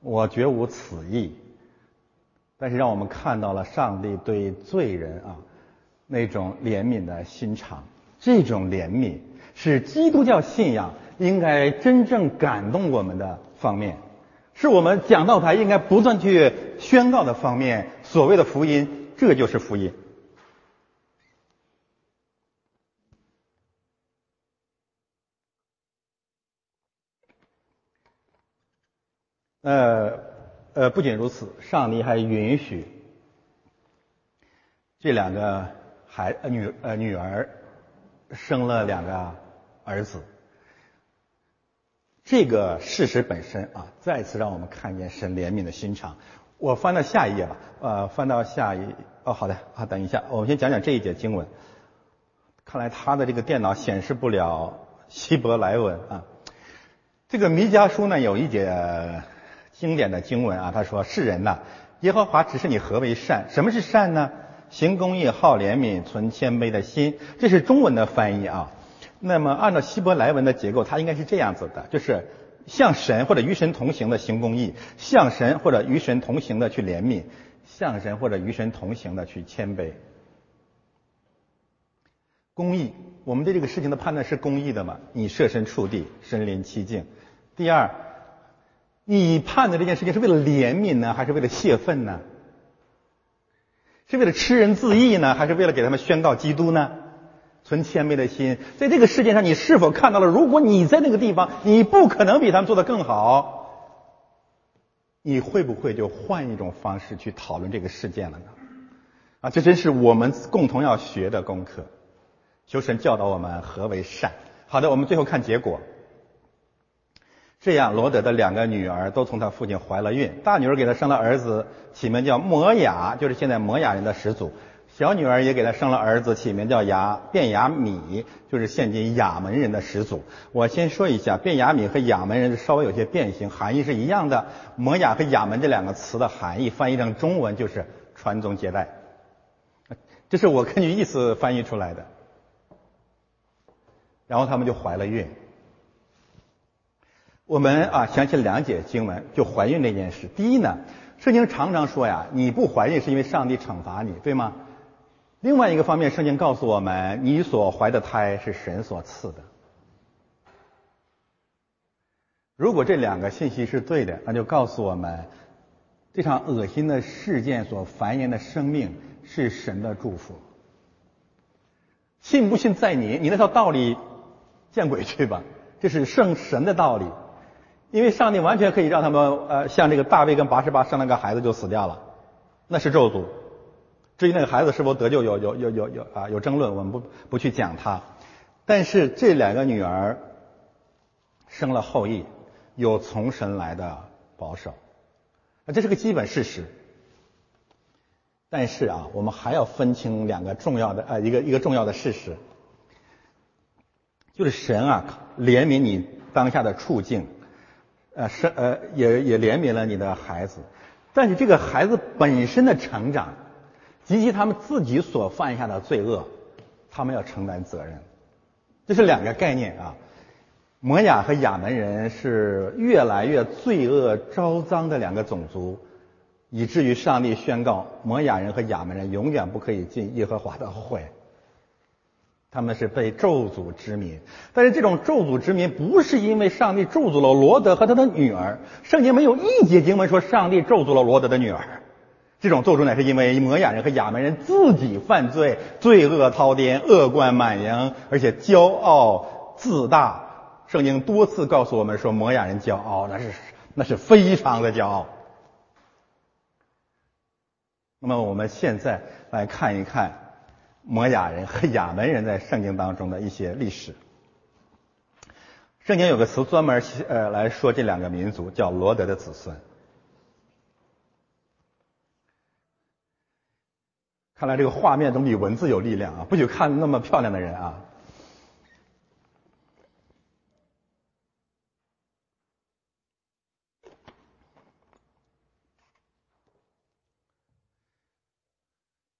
我绝无此意。但是让我们看到了上帝对罪人啊。那种怜悯的心肠，这种怜悯是基督教信仰应该真正感动我们的方面，是我们讲道台应该不断去宣告的方面。所谓的福音，这就是福音。呃呃，不仅如此，上帝还允许这两个。孩呃女呃女儿生了两个儿子，这个事实本身啊，再次让我们看见神怜悯的心肠。我翻到下一页吧，呃，翻到下一哦，好的，好，等一下，我们先讲讲这一节经文。看来他的这个电脑显示不了希伯来文啊。这个弥迦书呢有一节经典的经文啊，他说：“世人呐，耶和华指示你何为善？什么是善呢？”行公义、好怜悯、存谦卑的心，这是中文的翻译啊。那么按照希伯来文的结构，它应该是这样子的：就是向神或者与神同行的行公义，向神或者与神同行的去怜悯，向神或者与神同行的去谦卑。公义，我们对这个事情的判断是公义的吗？你设身处地，身临其境。第二，你判的这件事情是为了怜悯呢，还是为了泄愤呢？是为了吃人自缢呢，还是为了给他们宣告基督呢？存谦卑的心，在这个世界上，你是否看到了？如果你在那个地方，你不可能比他们做得更好，你会不会就换一种方式去讨论这个事件了呢？啊，这真是我们共同要学的功课。求神教导我们何为善。好的，我们最后看结果。这样，罗德的两个女儿都从他父亲怀了孕。大女儿给他生了儿子，起名叫摩雅，就是现在摩雅人的始祖；小女儿也给他生了儿子，起名叫雅卞雅米，就是现今亚门人的始祖。我先说一下，卞雅米和亚门人稍微有些变形，含义是一样的。摩雅和亚门这两个词的含义翻译成中文就是传宗接代，这是我根据意思翻译出来的。然后他们就怀了孕。我们啊想起两节经文，就怀孕这件事。第一呢，圣经常常说呀，你不怀孕是因为上帝惩罚你，对吗？另外一个方面，圣经告诉我们，你所怀的胎是神所赐的。如果这两个信息是对的，那就告诉我们，这场恶心的事件所繁衍的生命是神的祝福。信不信在你，你那套道理见鬼去吧！这是圣神的道理。因为上帝完全可以让他们呃，像这个大卫跟八十八生了个孩子就死掉了，那是咒诅。至于那个孩子是否得救，有有有有有啊有争论，我们不不去讲他。但是这两个女儿生了后裔，有从神来的保守，啊这是个基本事实。但是啊，我们还要分清两个重要的呃一个一个重要的事实，就是神啊怜悯你当下的处境。呃，是呃，也也怜悯了你的孩子，但是这个孩子本身的成长，及其他们自己所犯下的罪恶，他们要承担责任，这是两个概念啊。摩雅和亚门人是越来越罪恶昭彰的两个种族，以至于上帝宣告摩雅人和亚门人永远不可以进耶和华的会。他们是被咒诅之民，但是这种咒诅之民不是因为上帝咒诅了罗德和他的女儿，圣经没有一节经文说上帝咒诅了罗德的女儿，这种咒诅乃是因为摩亚人和亚门人自己犯罪，罪恶滔天，恶贯满盈，而且骄傲自大。圣经多次告诉我们说，摩亚人骄傲，那是那是非常的骄傲。那么我们现在来看一看摩亚人和亚门人在圣经当中的一些历史。圣经有个词专门呃来说这两个民族，叫罗德的子孙。看来这个画面总比文字有力量啊！不许看那么漂亮的人啊。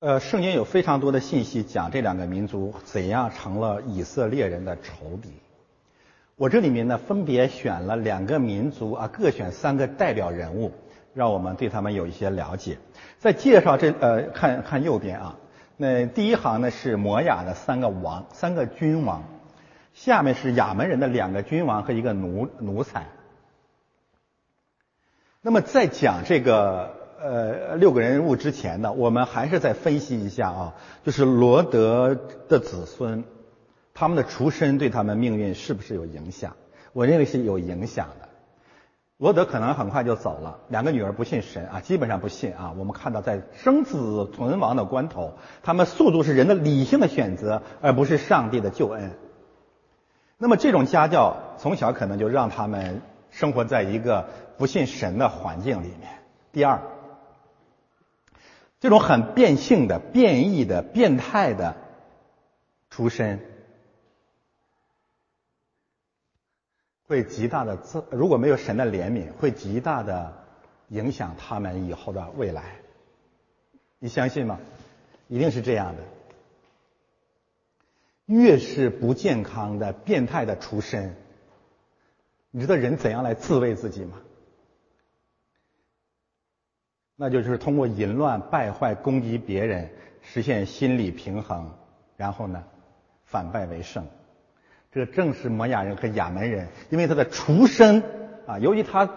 呃，圣经有非常多的信息讲这两个民族怎样成了以色列人的仇敌。我这里面呢，分别选了两个民族啊，各选三个代表人物，让我们对他们有一些了解。在介绍这呃，看看右边啊，那第一行呢是摩亚的三个王，三个君王，下面是亚门人的两个君王和一个奴奴才。那么在讲这个呃六个人物之前呢，我们还是再分析一下啊，就是罗德的子孙。他们的出身对他们命运是不是有影响？我认为是有影响的。罗德可能很快就走了，两个女儿不信神啊，基本上不信啊。我们看到在生死存亡的关头，他们速度是人的理性的选择，而不是上帝的救恩。那么这种家教从小可能就让他们生活在一个不信神的环境里面。第二，这种很变性的、变异的、变态的出身。会极大的自，如果没有神的怜悯，会极大的影响他们以后的未来。你相信吗？一定是这样的。越是不健康的、变态的出身，你知道人怎样来自卫自己吗？那就是通过淫乱、败坏、攻击别人，实现心理平衡，然后呢，反败为胜。这正是摩亚人和亚门人，因为他的出身啊，由于他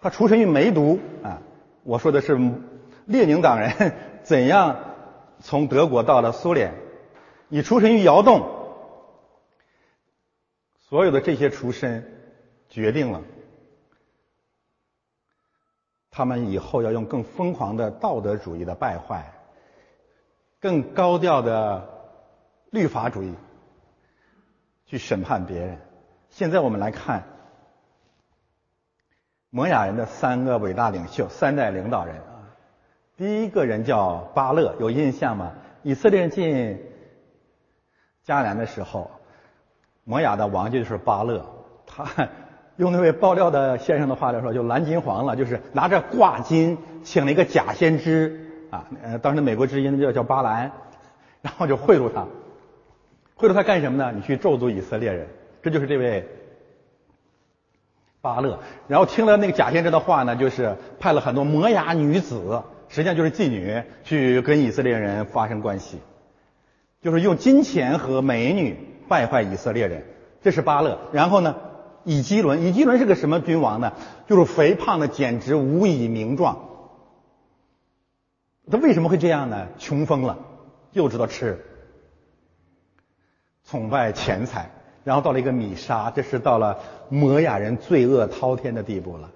他出身于梅毒啊，我说的是列宁党人怎样从德国到了苏联，你出身于窑洞，所有的这些出身决定了他们以后要用更疯狂的道德主义的败坏，更高调的律法主义。去审判别人。现在我们来看摩亚人的三个伟大领袖、三代领导人啊。第一个人叫巴勒，有印象吗？以色列进迦南的时候，摩亚的王就是巴勒。他用那位爆料的先生的话来说，就蓝金黄了，就是拿着挂金请了一个假先知啊。呃，当时美国之音叫叫巴兰，然后就贿赂他。贿赂他干什么呢？你去咒诅以色列人，这就是这位巴勒。然后听了那个假先知的话呢，就是派了很多摩崖女子，实际上就是妓女，去跟以色列人发生关系，就是用金钱和美女败坏以色列人。这是巴勒。然后呢，以基伦，以基伦是个什么君王呢？就是肥胖的，简直无以名状。他为什么会这样呢？穷疯了，就知道吃。崇拜钱财，然后到了一个米沙，这是到了摩亚人罪恶滔天的地步了。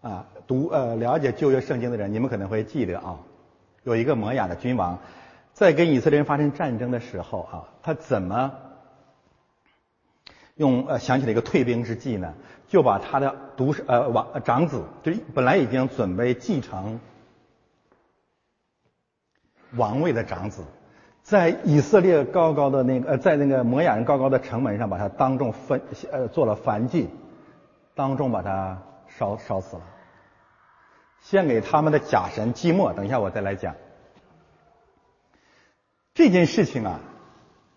啊，读呃了解旧约圣经的人，你们可能会记得啊，有一个摩亚的君王，在跟以色列人发生战争的时候啊，他怎么用呃想起了一个退兵之计呢？就把他的独呃王长子，就本来已经准备继承王位的长子。在以色列高高的那个呃，在那个摩亚人高高的城门上，把他当众焚呃做了燔祭，当众把他烧烧死了，献给他们的假神祭莫。等一下我再来讲这件事情啊，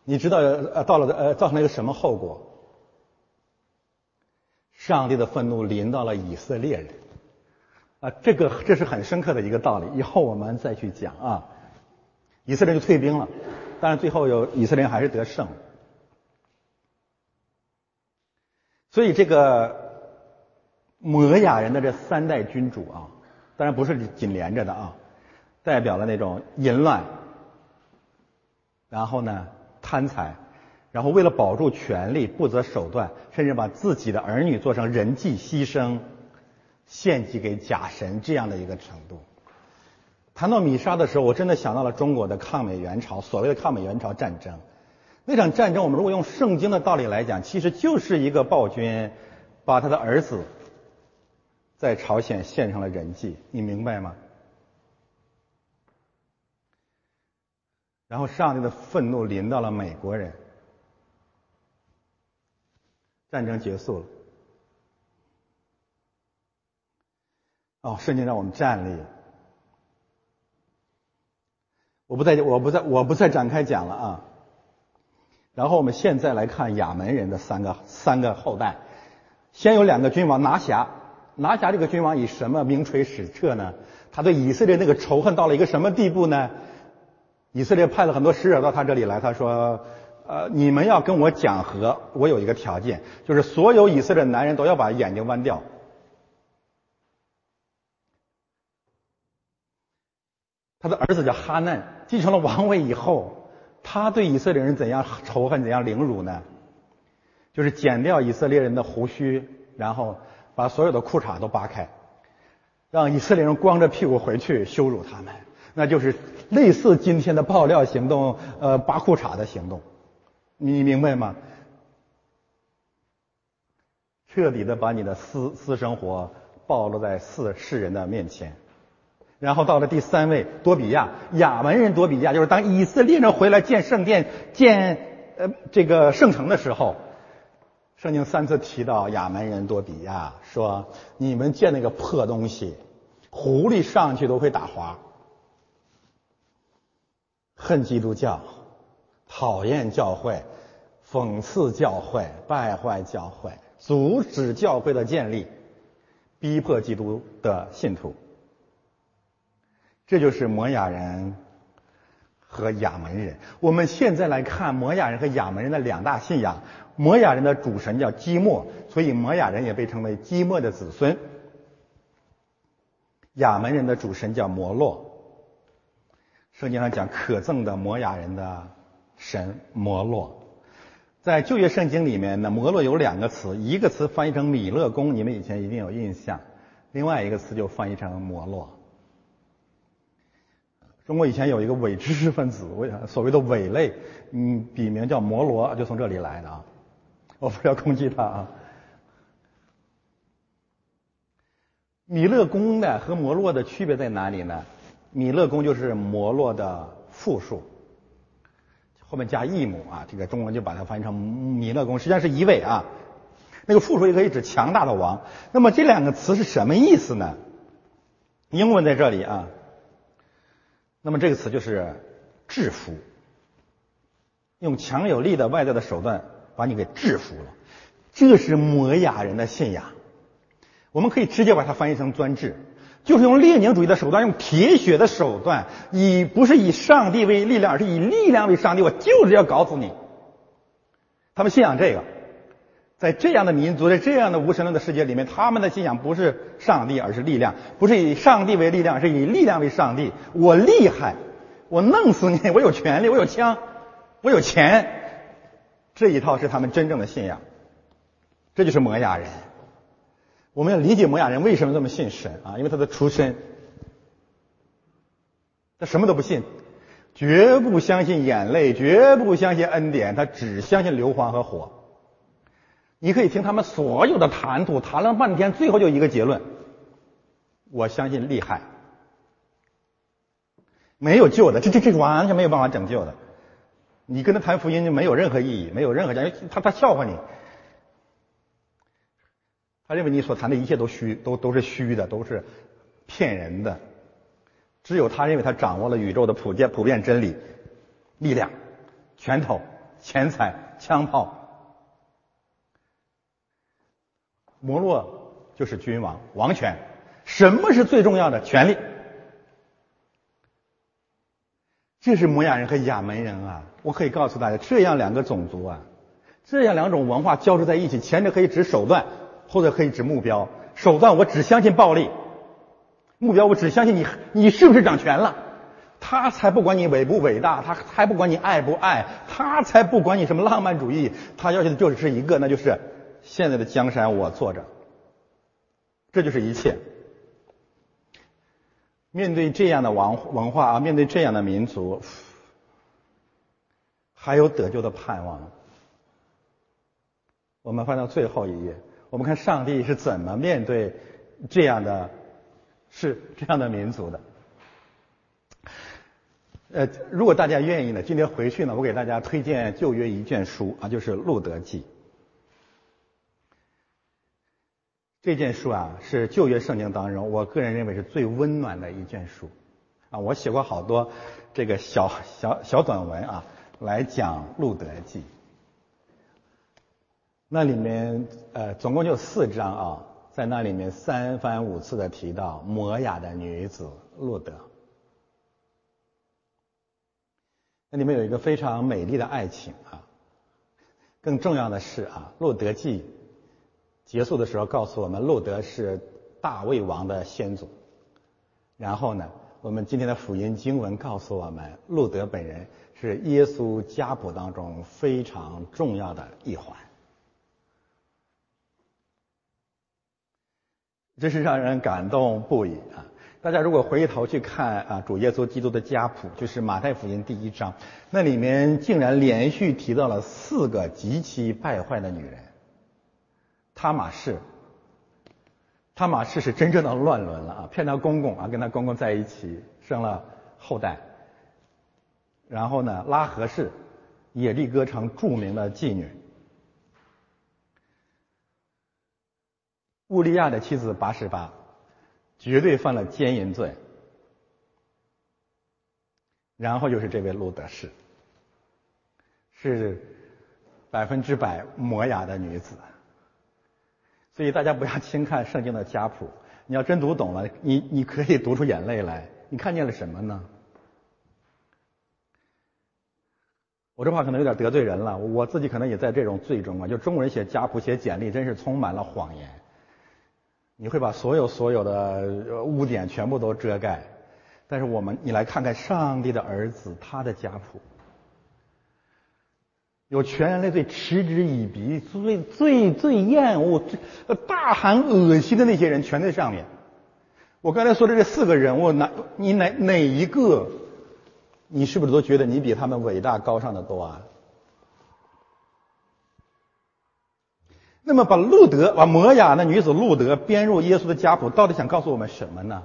你知道呃到了呃造成了一个什么后果？上帝的愤怒临到了以色列人啊，这个这是很深刻的一个道理，以后我们再去讲啊。以色列就退兵了，但是最后有以色列还是得胜。所以这个摩亚人的这三代君主啊，当然不是紧连着的啊。代表了那种淫乱，然后呢贪财，然后为了保住权力不择手段，甚至把自己的儿女做成人祭牺牲，献祭给假神这样的一个程度。谈到米沙的时候，我真的想到了中国的抗美援朝，所谓的抗美援朝战争。那场战争，我们如果用圣经的道理来讲，其实就是一个暴君把他的儿子在朝鲜献成了人祭，你明白吗？然后上帝的愤怒临到了美国人，战争结束了。哦，圣经让我们站立。我不再，我不再，我不再展开讲了啊。然后我们现在来看亚门人的三个三个后代，先有两个君王拿辖，拿辖这个君王以什么名垂史册呢？他对以色列那个仇恨到了一个什么地步呢？以色列派了很多使者到他这里来，他说：“呃，你们要跟我讲和，我有一个条件，就是所有以色列男人都要把眼睛弯掉。”他的儿子叫哈嫩，继承了王位以后。他对以色列人怎样仇恨、怎样凌辱呢？就是剪掉以色列人的胡须，然后把所有的裤衩都扒开，让以色列人光着屁股回去羞辱他们。那就是类似今天的爆料行动，呃，扒裤衩的行动。你明白吗？彻底的把你的私私生活暴露在世世人的面前。然后到了第三位多比亚，亚门人多比亚，就是当以色列人回来建圣殿、建呃这个圣城的时候，圣经三次提到亚门人多比亚，说你们建那个破东西，狐狸上去都会打滑，恨基督教，讨厌教会，讽刺教会，败坏教会，阻止教会的建立，逼迫基督的信徒。这就是摩亚人和亚门人。我们现在来看摩亚人和亚门人的两大信仰。摩亚人的主神叫基莫，所以摩亚人也被称为基莫的子孙。亚门人的主神叫摩洛。圣经上讲可憎的摩亚人的神摩洛。在旧约圣经里面呢，摩洛有两个词，一个词翻译成米勒公，你们以前一定有印象；另外一个词就翻译成摩洛。中国以前有一个伪知识分子，为所谓的伪类，嗯，笔名叫摩罗，就从这里来的啊。我不要攻击他啊。米勒宫呢和摩洛的区别在哪里呢？米勒宫就是摩洛的复数，后面加一母啊，这个中文就把它翻译成米勒公，实际上是一位啊。那个复数也可以指强大的王。那么这两个词是什么意思呢？英文在这里啊。那么这个词就是制服，用强有力的外在的手段把你给制服了，这是摩雅人的信仰。我们可以直接把它翻译成专制，就是用列宁主义的手段，用铁血的手段，以不是以上帝为力量，而是以力量为上帝。我就是要搞死你。他们信仰这个。在这样的民族，在这样的无神论的世界里面，他们的信仰不是上帝，而是力量；不是以上帝为力量，是以力量为上帝。我厉害，我弄死你，我有权利，我有枪，我有钱。这一套是他们真正的信仰。这就是摩亚人。我们要理解摩亚人为什么这么信神啊？因为他的出身，他什么都不信，绝不相信眼泪，绝不相信恩典，他只相信硫磺和火。你可以听他们所有的谈吐，谈了半天，最后就一个结论：我相信厉害，没有救的，这这这完全没有办法拯救的。你跟他谈福音就没有任何意义，没有任何价值。他他笑话你，他认为你所谈的一切都虚，都都是虚的，都是骗人的。只有他认为他掌握了宇宙的普遍普遍真理，力量、拳头、钱财、枪炮。摩洛就是君王，王权。什么是最重要的？权力。这是摩亚人和亚门人啊！我可以告诉大家，这样两个种族啊，这样两种文化交织在一起，前者可以指手段，或者可以指目标。手段我只相信暴力，目标我只相信你，你是不是掌权了？他才不管你伟不伟大，他才不管你爱不爱，他才不管你什么浪漫主义，他要求的就是一个，那就是现在的江山我坐着，这就是一切。面对这样的文文化啊，面对这样的民族，还有得救的盼望。我们翻到最后一页，我们看上帝是怎么面对这样的，是这样的民族的。呃，如果大家愿意呢，今天回去呢，我给大家推荐旧约一卷书啊，就是《路德记》。这件书啊，是旧约圣经当中，我个人认为是最温暖的一卷书啊。我写过好多这个小小小短文啊，来讲《路德记》。那里面呃，总共就四章啊，在那里面三番五次的提到摩雅的女子路德。那里面有一个非常美丽的爱情啊，更重要的是啊，《路德记》结束的时候告诉我们，路德是大卫王的先祖。然后呢，我们今天的福音经文告诉我们，路德本人是耶稣家谱当中非常重要的一环。真是让人感动不已啊！大家如果回头去看啊，主耶稣基督的家谱，就是马太福音第一章，那里面竟然连续提到了四个极其败坏的女人。他马氏，他马氏是真正的乱伦了啊，骗他公公啊，跟他公公在一起生了后代。然后呢，拉合氏，也立歌城著名的妓女。乌利亚的妻子八十八。绝对犯了奸淫罪，然后就是这位路德氏，是百分之百摩雅的女子，所以大家不要轻看圣经的家谱，你要真读懂了，你你可以读出眼泪来。你看见了什么呢？我这话可能有点得罪人了，我自己可能也在这种罪中啊。就中国人写家谱、写简历，真是充满了谎言。你会把所有所有的污点全部都遮盖，但是我们，你来看看上帝的儿子他的家谱，有全人类最嗤之以鼻、最最最厌恶、最大喊恶心的那些人全在上面。我刚才说的这四个人物，哪你哪哪一个，你是不是都觉得你比他们伟大高尚的多啊？那么把路德，把摩雅那女子路德编入耶稣的家谱，到底想告诉我们什么呢？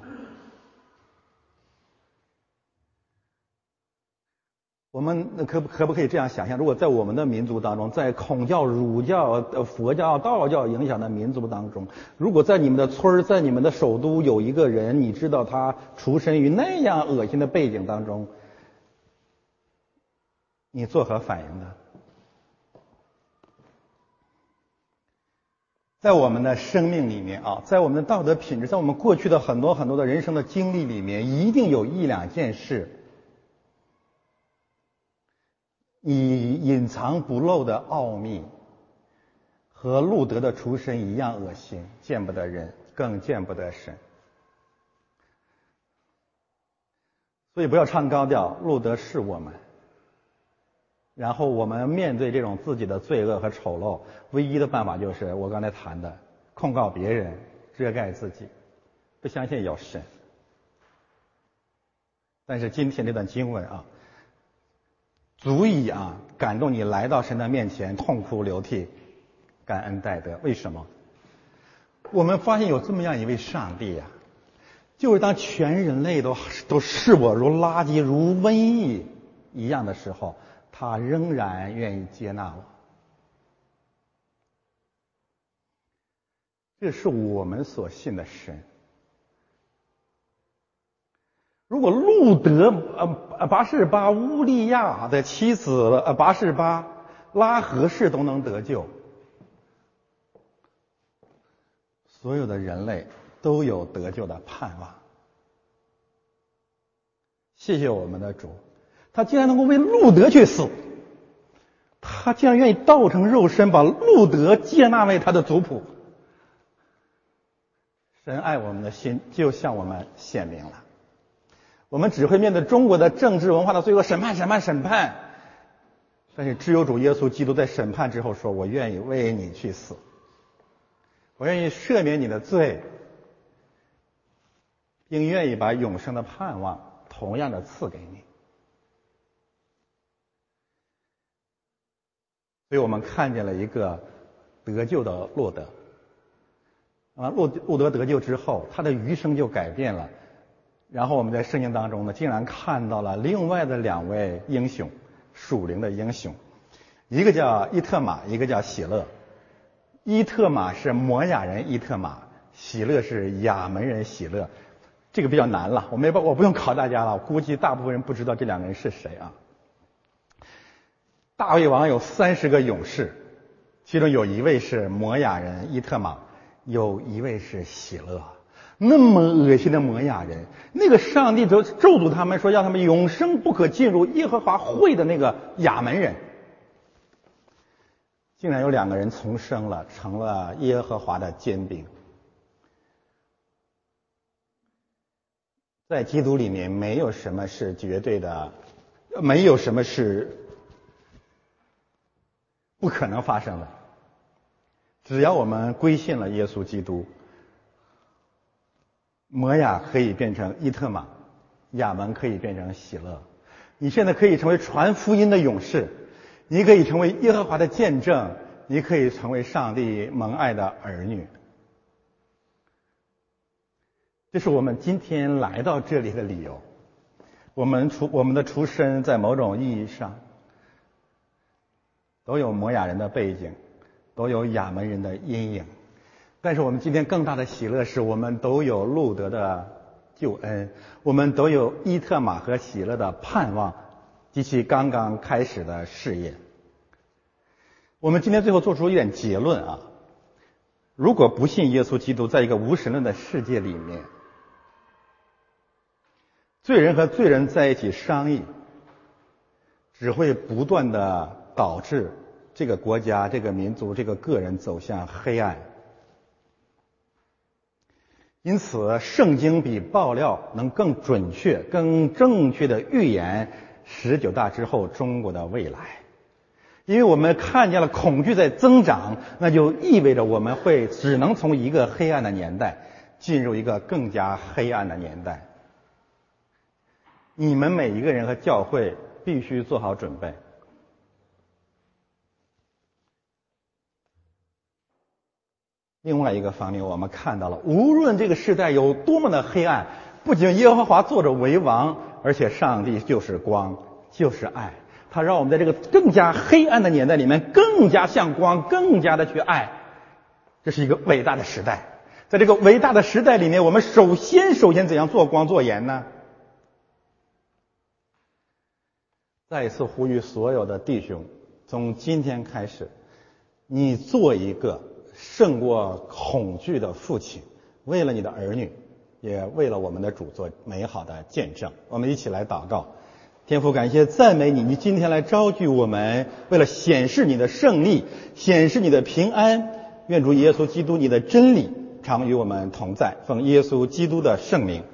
我们可可不可以这样想象？如果在我们的民族当中，在孔教、儒教、佛教、道教影响的民族当中，如果在你们的村、在你们的首都有一个人，你知道他出身于那样恶心的背景当中，你作何反应呢？在我们的生命里面啊，在我们的道德品质，在我们过去的很多很多的人生的经历里面，一定有一两件事，你隐藏不露的奥秘，和路德的出身一样恶心，见不得人，更见不得神。所以不要唱高调，路德是我们。然后我们面对这种自己的罪恶和丑陋，唯一的办法就是我刚才谈的，控告别人，遮盖自己，不相信有神。但是今天这段经文啊，足以啊感动你来到神的面前，痛哭流涕，感恩戴德。为什么？我们发现有这么样一位上帝呀，就是当全人类都都视我如垃圾、如瘟疫一样的时候。他仍然愿意接纳我，这是我们所信的神。如果路德呃八十八乌利亚的妻子呃八十八拉合氏都能得救，所有的人类都有得救的盼望。谢谢我们的主。他竟然能够为路德去死，他竟然愿意道成肉身，把路德接纳为他的族谱。神爱我们的心就向我们显明了。我们只会面对中国的政治文化的罪恶，审判、审判、审判。但是，只有主耶稣基督在审判之后说：“我愿意为你去死，我愿意赦免你的罪，并愿意把永生的盼望同样的赐给你。”所以我们看见了一个得救的路德。啊，路路德得救之后，他的余生就改变了。然后我们在圣经当中呢，竟然看到了另外的两位英雄，属灵的英雄，一个叫伊特玛，一个叫喜乐。伊特玛是摩亚人伊特玛，喜乐是亚门人喜乐。这个比较难了，我没我不用考大家了，估计大部分人不知道这两个人是谁啊。大卫王有三十个勇士，其中有一位是摩亚人伊特玛。有一位是喜乐，那么恶心的摩亚人，那个上帝咒咒诅他们说要他们永生不可进入耶和华会的那个亚门人，竟然有两个人重生了，成了耶和华的坚兵。在基督里面，没有什么是绝对的，没有什么是不可能发生的。只要我们归信了耶稣基督，摩亚可以变成伊特玛，亚门可以变成喜乐。你现在可以成为传福音的勇士，你可以成为耶和华的见证，你可以成为上帝蒙爱的儿女。这是我们今天来到这里的理由。我们出我们的出身，在某种意义上，都有摩亚人的背景。都有亚门人的阴影，但是我们今天更大的喜乐是我们都有路德的救恩，我们都有伊特玛和喜乐的盼望及其刚刚开始的事业。我们今天最后做出一点结论啊，如果不信耶稣基督，在一个无神论的世界里面，罪人和罪人在一起商议，只会不断的导致。这个国家、这个民族、这个个人走向黑暗，因此圣经比爆料能更准确、更正确的预言十九大之后中国的未来。因为我们看见了恐惧在增长，那就意味着我们会只能从一个黑暗的年代进入一个更加黑暗的年代。你们每一个人和教会必须做好准备。另外一个方面，我们看到了，无论这个时代有多么的黑暗，不仅耶和华坐着为王，而且上帝就是光，就是爱。他让我们在这个更加黑暗的年代里面，更加像光，更加的去爱。这是一个伟大的时代。在这个伟大的时代里面，我们首先首先怎样做光做盐呢？再一次呼吁所有的弟兄，从今天开始，你做一个。胜过恐惧的父亲，为了你的儿女，也为了我们的主做美好的见证。我们一起来祷告，天父，感谢赞美你，你今天来招聚我们，为了显示你的胜利，显示你的平安。愿主耶稣基督你的真理常与我们同在。奉耶稣基督的圣名。